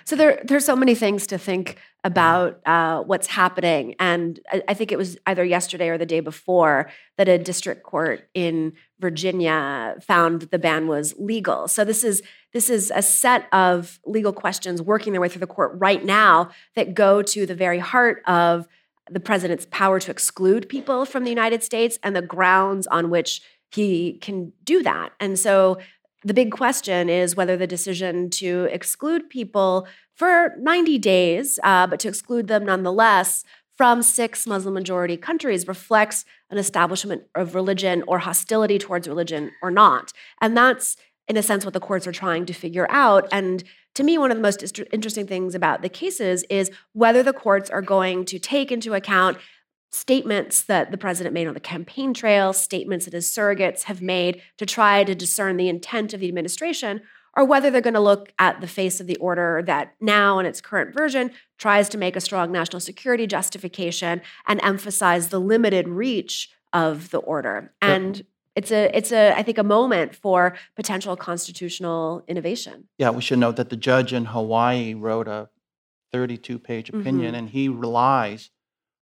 So there, there's so many things to think about uh, what's happening, and I, I think it was either yesterday or the day before that a district court in Virginia found that the ban was legal. So this is this is a set of legal questions working their way through the court right now that go to the very heart of the president's power to exclude people from the United States and the grounds on which he can do that. And so the big question is whether the decision to exclude people for 90 days, uh, but to exclude them nonetheless from six Muslim majority countries reflects an establishment of religion or hostility towards religion or not. And that's, in a sense, what the courts are trying to figure out. And to me, one of the most interesting things about the cases is whether the courts are going to take into account statements that the president made on the campaign trail, statements that his surrogates have made to try to discern the intent of the administration, or whether they're going to look at the face of the order that now, in its current version, tries to make a strong national security justification and emphasize the limited reach of the order. And it's a, it's a, I think, a moment for potential constitutional innovation. Yeah, we should note that the judge in Hawaii wrote a 32 page opinion, and he relies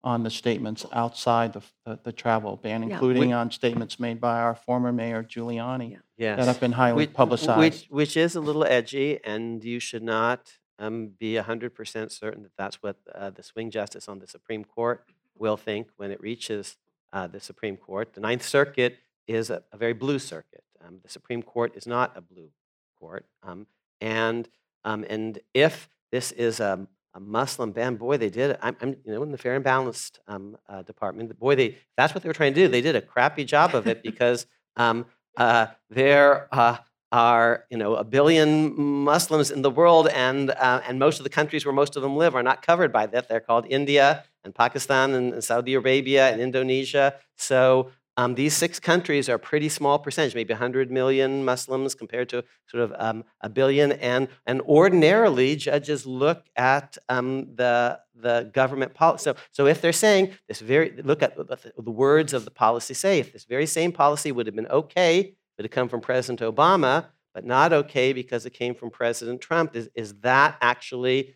on the statements outside the, the, the travel ban, Yeah. including on statements made by our former mayor Giuliani Yeah. Yes. that have been highly which, publicized. Which, which is a little edgy, and you should not um, be 100% certain that that's what uh, the swing justice on the Supreme Court will think when it reaches uh, the Supreme Court. The Ninth Circuit is a, a very blue circuit. Um, the Supreme Court is not a blue court. Um, and, um, and if this is a, a Muslim ban, boy, they did it. I'm, I'm, you know, in the Fair and Balanced um, uh, department, boy, they, that's what they were trying to do. They did a crappy job of it because um, uh, there uh, are you know a billion Muslims in the world, and uh, and most of the countries where most of them live are not covered by that. They're called India and Pakistan and, and Saudi Arabia and Indonesia. So um, these six countries are a pretty small percentage, maybe 100 million Muslims compared to sort of um, a billion. And, and ordinarily, judges look at um, the, the government policy. So, so if they're saying this very, look at the, words of the policy say, if this very same policy would have been okay it had come from President Obama, but not okay because it came from President Trump, is, is that actually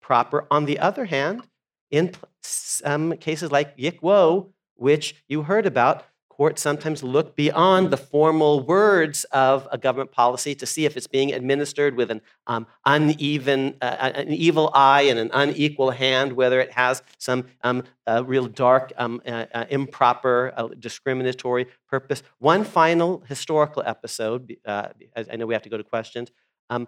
proper? On the other hand, in some cases like Yick Wo, which you heard about, courts sometimes look beyond the formal words of a government policy to see if it's being administered with an um, uneven, uh, an evil eye and an unequal hand, whether it has some um, uh, real dark, um, uh, uh improper, uh, discriminatory purpose. One final historical episode, uh, I know we have to go to questions. Um,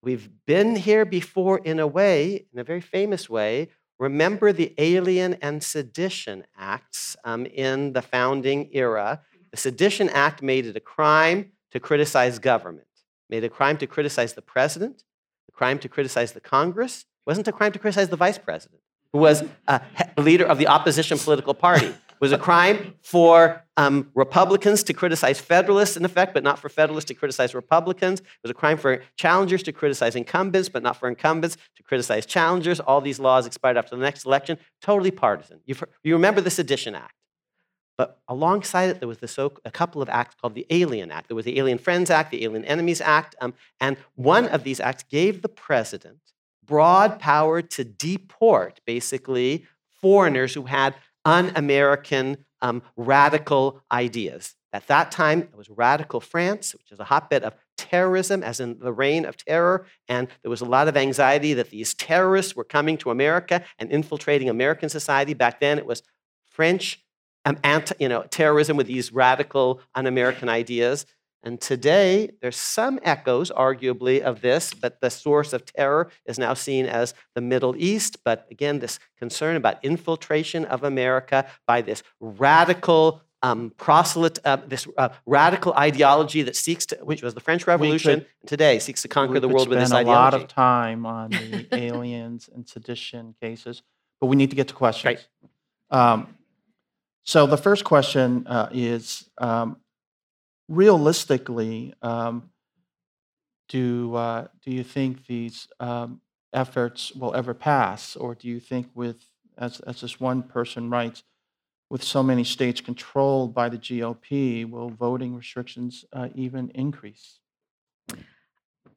we've been here before in a way, in a very famous way, remember the Alien and Sedition Acts um, in the founding era. The Sedition Act made it a crime to criticize government, made it a crime to criticize the president, a crime to criticize the Congress. It wasn't a crime to criticize the vice president, who was a leader of the opposition political party. Was a crime for um, Republicans to criticize Federalists, in effect, but not for Federalists to criticize Republicans. It was a crime for challengers to criticize incumbents, but not for incumbents to criticize challengers. All these laws expired after the next election. Totally partisan. You've you remember the Sedition Act. But alongside it, there was this, a couple of acts called the Alien Act. There was the Alien Friends Act, the Alien Enemies Act, um, and one of these acts gave the president broad power to deport, basically, foreigners who had un American um, radical ideas. At that time, it was radical France, which is a hotbed of terrorism, as in the reign of terror. And there was a lot of anxiety that these terrorists were coming to America and infiltrating American society. Back then, it was French um, anti, you know, terrorism with these radical un American ideas. And today, there's some echoes, arguably, of this, but the source of terror is now seen as the Middle East. But again, this concern about infiltration of America by this radical um, proselyte, uh, this uh, radical ideology that seeks to, which was the French Revolution, could, today seeks to conquer the world with this ideology. We a lot of time on the aliens and sedition cases, but we need to get to questions. Right. Um, so the first question uh, is um, realistically, um, do uh, do you think these um, efforts will ever pass, or do you think, with as as this one person writes, with so many states controlled by the GOP, will voting restrictions uh, even increase?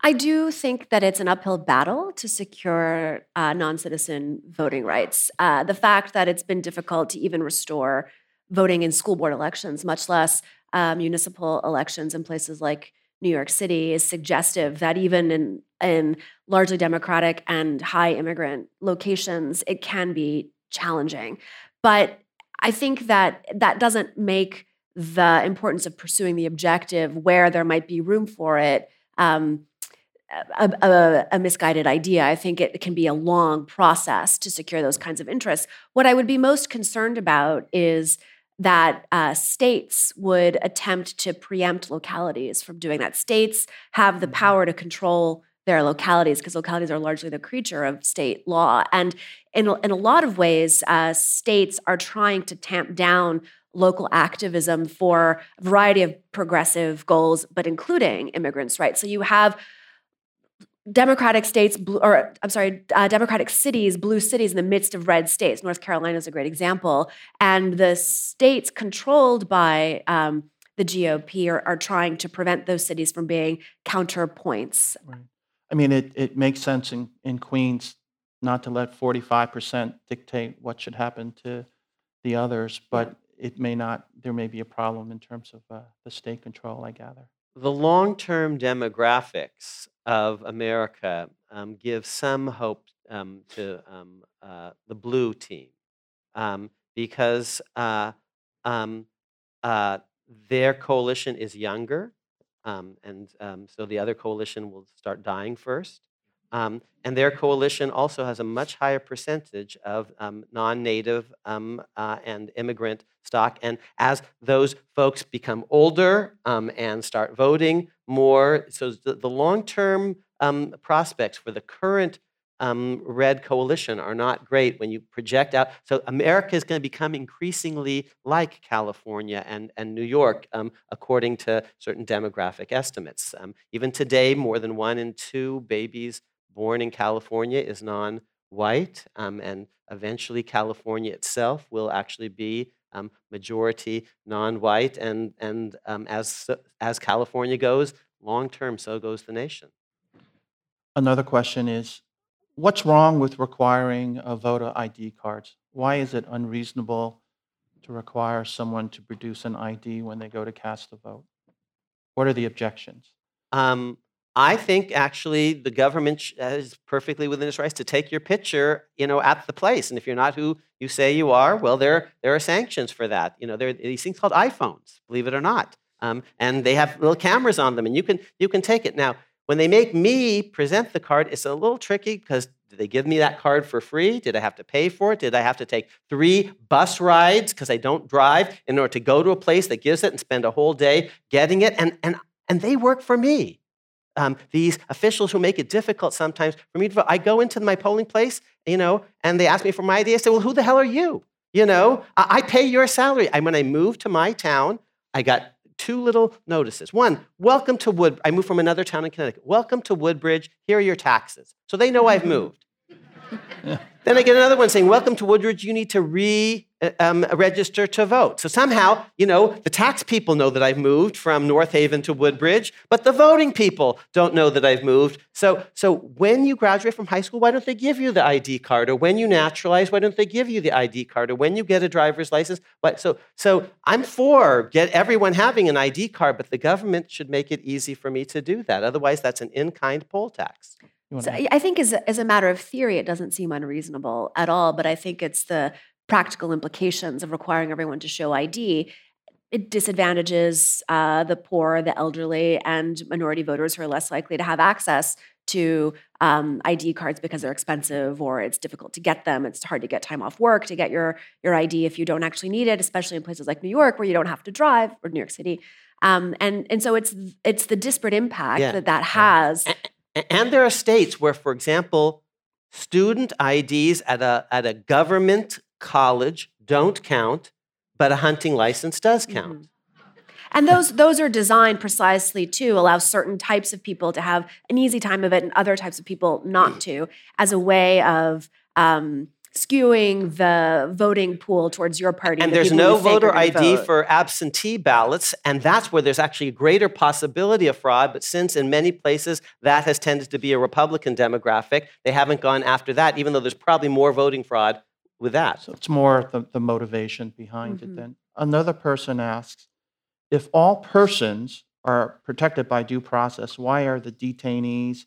I do think that it's an uphill battle to secure uh, non citizen voting rights. Uh, the fact that it's been difficult to even restore voting in school board elections, much less uh, municipal elections in places like New York City is suggestive that even in in largely democratic and high immigrant locations, it can be challenging. But I think that that doesn't make the importance of pursuing the objective where there might be room for it um, a, a, a, misguided idea. I think it can be a long process to secure those kinds of interests. What I would be most concerned about is that uh, states would attempt to preempt localities from doing that. States have the mm-hmm. power to control their localities because localities are largely the creature of state law. And in, in a lot of ways, uh, states are trying to tamp down local activism for a variety of progressive goals, but including immigrants' rights. So you have Democratic states, or I'm sorry, uh, Democratic cities, blue cities in the midst of red states. North Carolina is a great example. And the states controlled by um, the GOP are, are, trying to prevent those cities from being counterpoints. Right. I mean, it, it makes sense in, in Queens not to let 45% dictate what should happen to the others, but it may not, there may be a problem in terms of uh, the state control, I gather the long term demographics of America um, give some hope um, to um, uh, the blue team um, because uh, um, uh, their coalition is younger. And so the other coalition will start dying first. Um, and their coalition also has a much higher percentage of um, non native um, uh, and immigrant stock. And as those folks become older um, and start voting more, so the, the long term um, prospects for the current um, red coalition are not great when you project out. So America is going to become increasingly like California and, and New York, um, according to certain demographic estimates. Um, even today, more than one in two babies born in California is non white, um, and eventually California itself will actually be um, majority non white. And, and um, as, as California goes, long term, so goes the nation. Another question is what's wrong with requiring a voter ID cards? Why is it unreasonable to require someone to produce an ID when they go to cast a vote? What are the objections? Um, I think actually the government is perfectly within its rights to take your picture, you know, at the place. And if you're not who you say you are, well, there there are sanctions for that. You know, there are these things called iPhones, believe it or not, um, and they have little cameras on them, and you can you can take it. Now, when they make me present the card, it's a little tricky because did they give me that card for free? Did I have to pay for it? Did I have to take three bus rides because I don't drive in order to go to a place that gives it and spend a whole day getting it? And and and they work for me um, these officials who make it difficult sometimes for me to vote. I go into my polling place, you know, and they ask me for my ID. I say, well, who the hell are you? You know, I, I pay your salary. And when I moved to my town, I got two little notices. One, welcome to Wood. I moved from another town in Connecticut. Welcome to Woodbridge. Here are your taxes. So they know I've moved. then I get another one saying, welcome to Woodbridge. You need to re um, register to vote. So somehow, you know, the tax people know that I've moved from North Haven to Woodbridge, but the voting people don't know that I've moved. So, so when you graduate from high school, why don't they give you the ID card? Or when you naturalize, why don't they give you the ID card? Or when you get a driver's license? But so, so I'm for get everyone having an ID card, but the government should make it easy for me to do that. Otherwise, that's an in-kind poll tax. So I I think as a, as a matter of theory, it doesn't seem unreasonable at all. But I think it's the practical implications of requiring everyone to show ID. It disadvantages uh, the poor, the elderly, and minority voters who are less likely to have access to um, ID cards because they're expensive or it's difficult to get them. It's hard to get time off work to get your your ID if you don't actually need it, especially in places like New York where you don't have to drive or New York City. Um, and and so it's it's the disparate impact Yeah. that that has. A- And there are states where, for example, student IDs at a, at a government college don't count, but a hunting license does count. Mhm. And those those are designed precisely to allow certain types of people to have an easy time of it, and other types of people not to, as a way of um, skewing the voting pool towards your party. And the there's no voter ID vote. for absentee ballots, and that's where there's actually a greater possibility of fraud. But since in many places that has tended to be a Republican demographic, they haven't gone after that, even though there's probably more voting fraud with that. So it's more the, the motivation behind Mhm. it then. Another person asks, if all persons are protected by due process, why are the detainees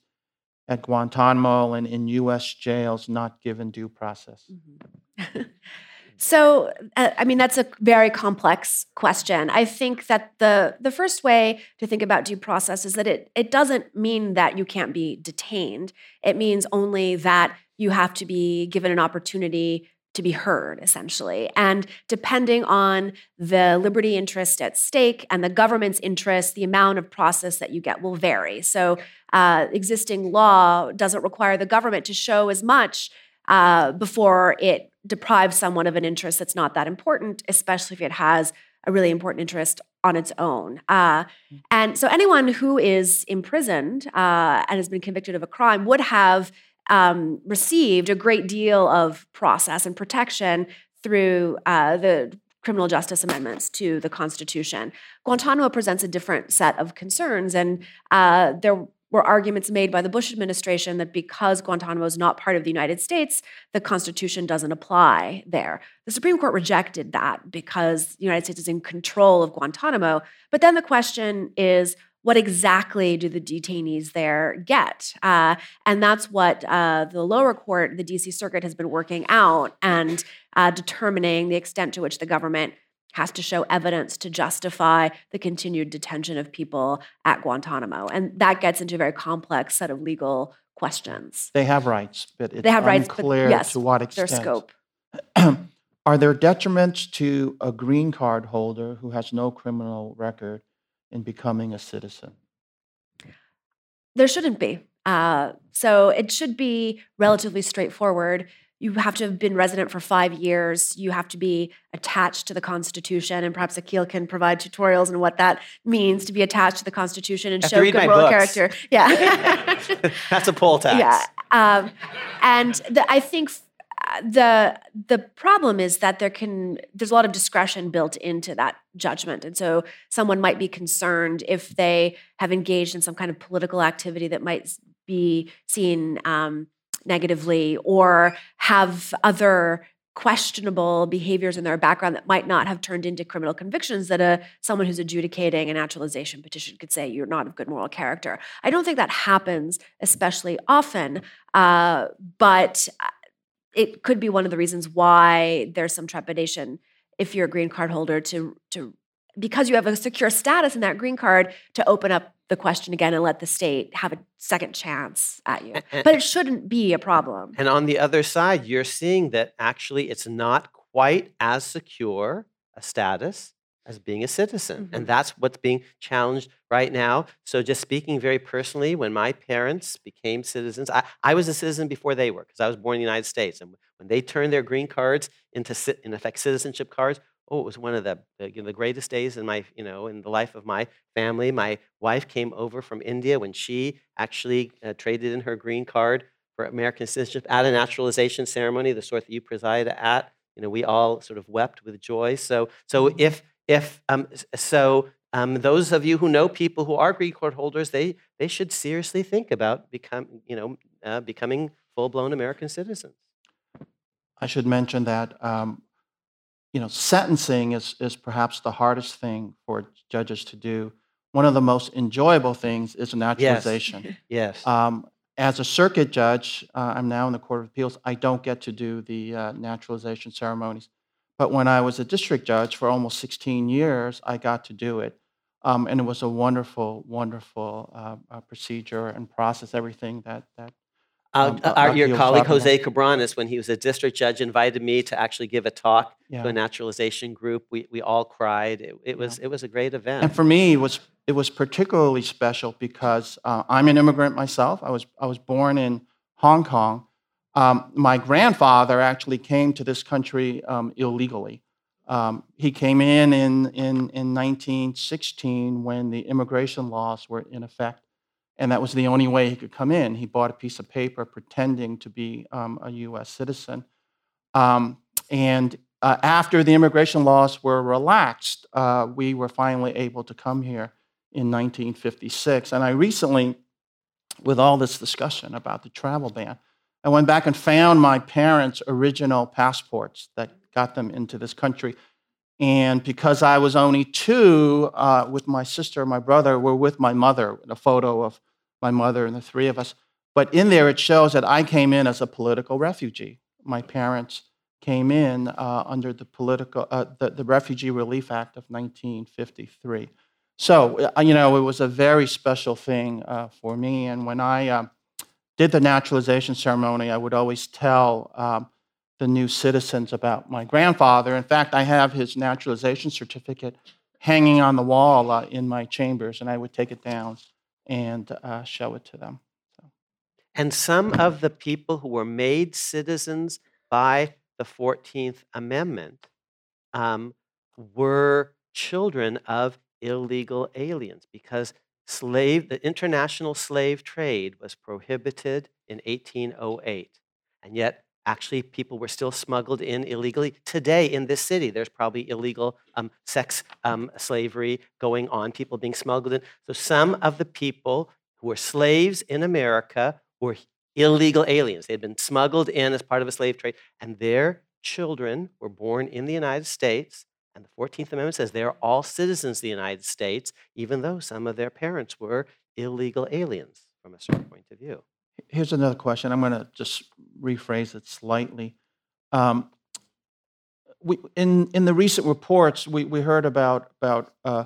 at Guantanamo and in U.S. jails not given due process? Mhm. so, uh, I mean, that's a very complex question. I think that the the first way to think about due process is that it it doesn't mean that you can't be detained. It means only that you have to be given an opportunity to be heard, essentially. And depending on the liberty interest at stake and the government's interest, the amount of process that you get will vary. So, uh, existing law doesn't require the government to show as much uh, before it deprives someone of an interest that's not that important, especially if it has a really important interest on its own. Uh, and so, anyone who is imprisoned uh, and has been convicted of a crime would have um, received a great deal of process and protection through uh, the criminal justice amendments to the Constitution. Guantanamo presents a different set of concerns, and uh, there were arguments made by the Bush administration that because Guantanamo is not part of the United States, the Constitution doesn't apply there. The Supreme Court rejected that because the United States is in control of Guantanamo. But then the question is, what exactly do the detainees there get? Uh, and that's what uh, the lower court, the DC Circuit, has been working out and uh, determining the extent to which the government has to show evidence to justify the continued detention of people at Guantanamo. And that gets into a very complex set of legal questions. They have rights, but it's They have rights, but unclear yes, to what extent. Their scope. Are there detriments to a green card holder who has no criminal record in becoming a citizen? There shouldn't be. Uh, so it should be relatively straightforward. You have to have been resident for five years. You have to be attached to the Constitution, and perhaps Akhil can provide tutorials on what that means to be attached to the Constitution and show good moral character. Yeah, That's a poll tax. yeah. Um, and the, I think the the problem is that there can there's a lot of discretion built into that judgment, and so someone might be concerned if they have engaged in some kind of political activity that might be seen um, negatively or have other questionable behaviors in their background that might not have turned into criminal convictions that a someone who's adjudicating a naturalization petition could say you're not of good moral character. I don't think that happens especially often, uh, but uh, it could be one of the reasons why there's some trepidation if you're a green card holder to to because you have a secure status in that green card to open up the question again and let the state have a second chance at you. But it shouldn't be a problem. And on the other side, you're seeing that actually it's not quite as secure a status as being a citizen. Mm-hmm. And that's what's being challenged right now. So, just speaking very personally, when my parents became citizens, I, I was a citizen before they were because I was born in the United States. And when they turned their green cards into, in effect, citizenship cards, oh, it was one of the, the, the, greatest days in my, you know, in the life of my family. My wife came over from India when she actually uh, traded in her green card for American citizenship at a naturalization ceremony, the sort that you presided at. You know, we all sort of wept with joy. So, so Mm-hmm. if if um, so, um, those of you who know people who are green card holders, they they should seriously think about become, you know, uh, becoming full blown American citizens. I should mention that um, you know, sentencing is, is perhaps the hardest thing for judges to do. One of the most enjoyable things is naturalization. Yes. Um, as a circuit judge, uh, I'm now in the Court of Appeals, I don't get to do the uh, naturalization ceremonies. But when I was a district judge for almost 16 years, I got to do it. Um, and it was a wonderful, wonderful uh, uh, procedure and process, everything that, that Uh, um, uh, uh, our, your colleague. Jose Cabranes, when he was a district judge, invited me to actually give a talk to a naturalization group. We, we all cried. It, it was it was a great event. And for me, it was it was particularly special because uh, I'm an immigrant myself. I was I was born in Hong Kong. Um, my grandfather actually came to this country um, illegally. Um, he came in, in in in 1916 when the immigration laws were in effect, and that was the only way he could come in. He bought a piece of paper pretending to be um, a U.S. citizen, um, and uh, after the immigration laws were relaxed, uh, we were finally able to come here in 1956. And I recently, with all this discussion about the travel ban, I went back and found my parents' original passports that got them into this country. And because I was only two, uh, with my sister and my brother, we're with my mother, a photo of my mother and the three of us. But in there, it shows that I came in as a political refugee. My parents came in uh, under the political uh, the, the Refugee Relief Act of 1953. So uh, you know it was a very special thing uh, for me. And when I um, did the naturalization ceremony, I would always tell um, the new citizens about my grandfather. In fact, I have his naturalization certificate hanging on the wall uh, in my chambers, and I would take it down and uh, show it to them. And some of the people who were made citizens by the 14th Amendment um, were children of illegal aliens because slave, the international slave trade was prohibited in 1808. And yet, actually, people were still smuggled in illegally. Today, in this city, there's probably illegal um, sex um, slavery going on, people being smuggled in. So, some of the people who were slaves in America were illegal aliens. They had been smuggled in as part of a slave trade, and their children were born in the United States. And the 14th Amendment says they're all citizens of the United States, even though some of their parents were illegal aliens from a certain point of view. Here's another question. I'm going to just rephrase it slightly. Um, we, in, in the recent reports, we, we heard about, about uh,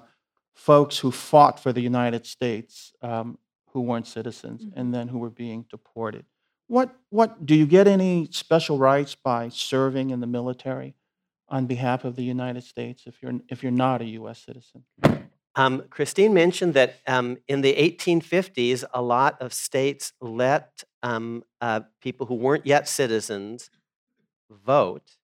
folks who fought for the United States um, who weren't citizens and then who were being deported. What, what, do you get any special rights by serving in the military on behalf of the United States if you're, if you're not a U.S. citizen? Um, Christine mentioned that um, in the 1850s, a lot of states let um, uh, people who weren't yet citizens vote.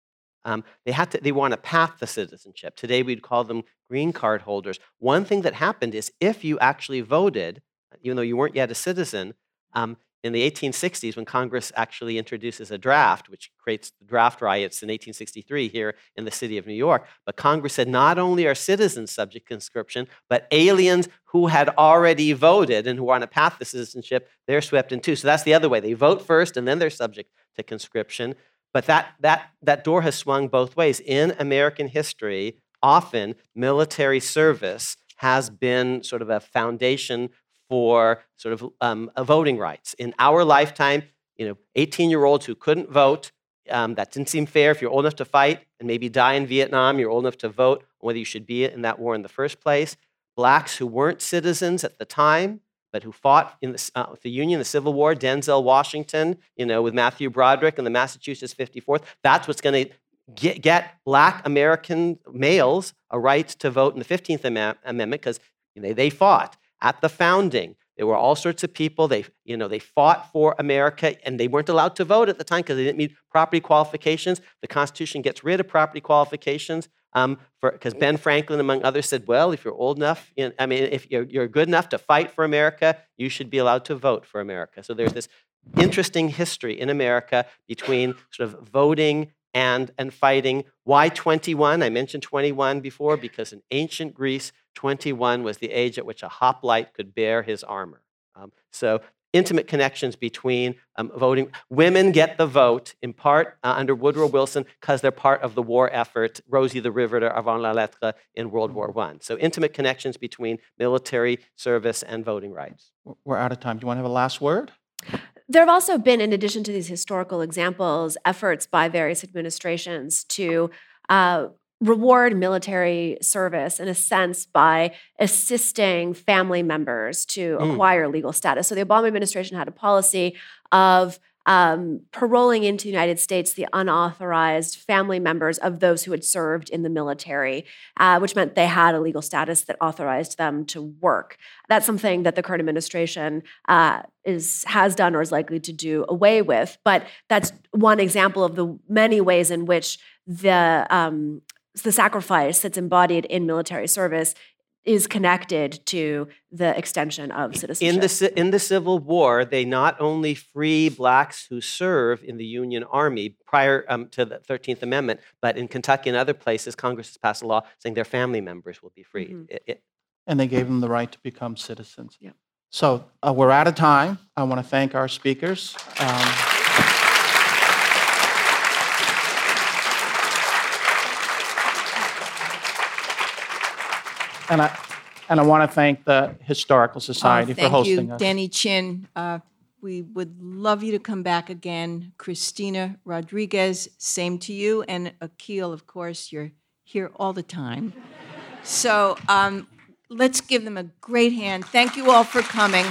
Um, they had to. They want a path to citizenship. Today, we'd call them green card holders. One thing that happened is if you actually voted, even though you weren't yet a citizen, um, in the 1860s, when Congress actually introduces a draft, which creates the draft riots in 1863 here in the city of New York, but Congress said not only are citizens subject to conscription, but aliens who had already voted and who are on a path to citizenship, they're swept in too. So that's the other way. They vote first and then they're subject to conscription. but that, that, that door has swung both ways. In American history, often military service has been sort of a foundation for sort of um, voting rights. In our lifetime, you know, 18 year olds who couldn't vote, um, that didn't seem fair. If you're old enough to fight and maybe die in Vietnam, you're old enough to vote whether you should be in that war in the first place. Blacks who weren't citizens at the time, but who fought in the, uh, the Union, the Civil War, Denzel Washington, you know, with Matthew Broderick and the Massachusetts 54th. That's what's going to get, get black American males a right to vote in the 15th Am- Amendment because know, they fought at the founding. There were all sorts of people. They, you know, they fought for America, and they weren't allowed to vote at the time because they didn't meet property qualifications. The Constitution gets rid of property qualifications um, because Ben Franklin, among others, said, "Well, if you're old enough, you know, I mean, if you're, you're good enough to fight for America, you should be allowed to vote for America." So there's this interesting history in America between sort of voting and, and fighting. Why 21? I mentioned 21 before because in ancient Greece, 21 was the age at which a hoplite could bear his armor. Um, so intimate connections between um, voting. Women get the vote in part uh, under Woodrow Wilson because they're part of the war effort, Rosie the Riveter avant la lettre in World War I. So intimate connections between military service and voting rights. We're out of time. Do you want to have a last word? There have also been, in addition to these historical examples, efforts by various administrations to uh, reward military service in a sense by assisting family members to Mm. acquire legal status. So the Obama administration had a policy of um, paroling into the United States the unauthorized family members of those who had served in the military, uh, which meant they had a legal status that authorized them to work. That's something that the current administration uh, is has done or is likely to do away with. But that's one example of the many ways in which the um, the sacrifice that's embodied in military service is connected to the extension of citizenship. In the, in the Civil War, they not only free blacks who serve in the Union Army prior um, to the 13th Amendment, but in Kentucky and other places, Congress has passed a law saying their family members will be freed. Mhm. It- it- And they gave them the right to become citizens. Yep. So uh, we're out of time. I want to thank our speakers. Um, and I, and I want to thank the Historical Society Oh, for thank hosting you, us. Denny Chin. Uh, we would love you to come back again. Cristina Rodriguez, same to you. And Akhil, of course, you're here all the time. So um, let's give them a great hand. Thank you all for coming.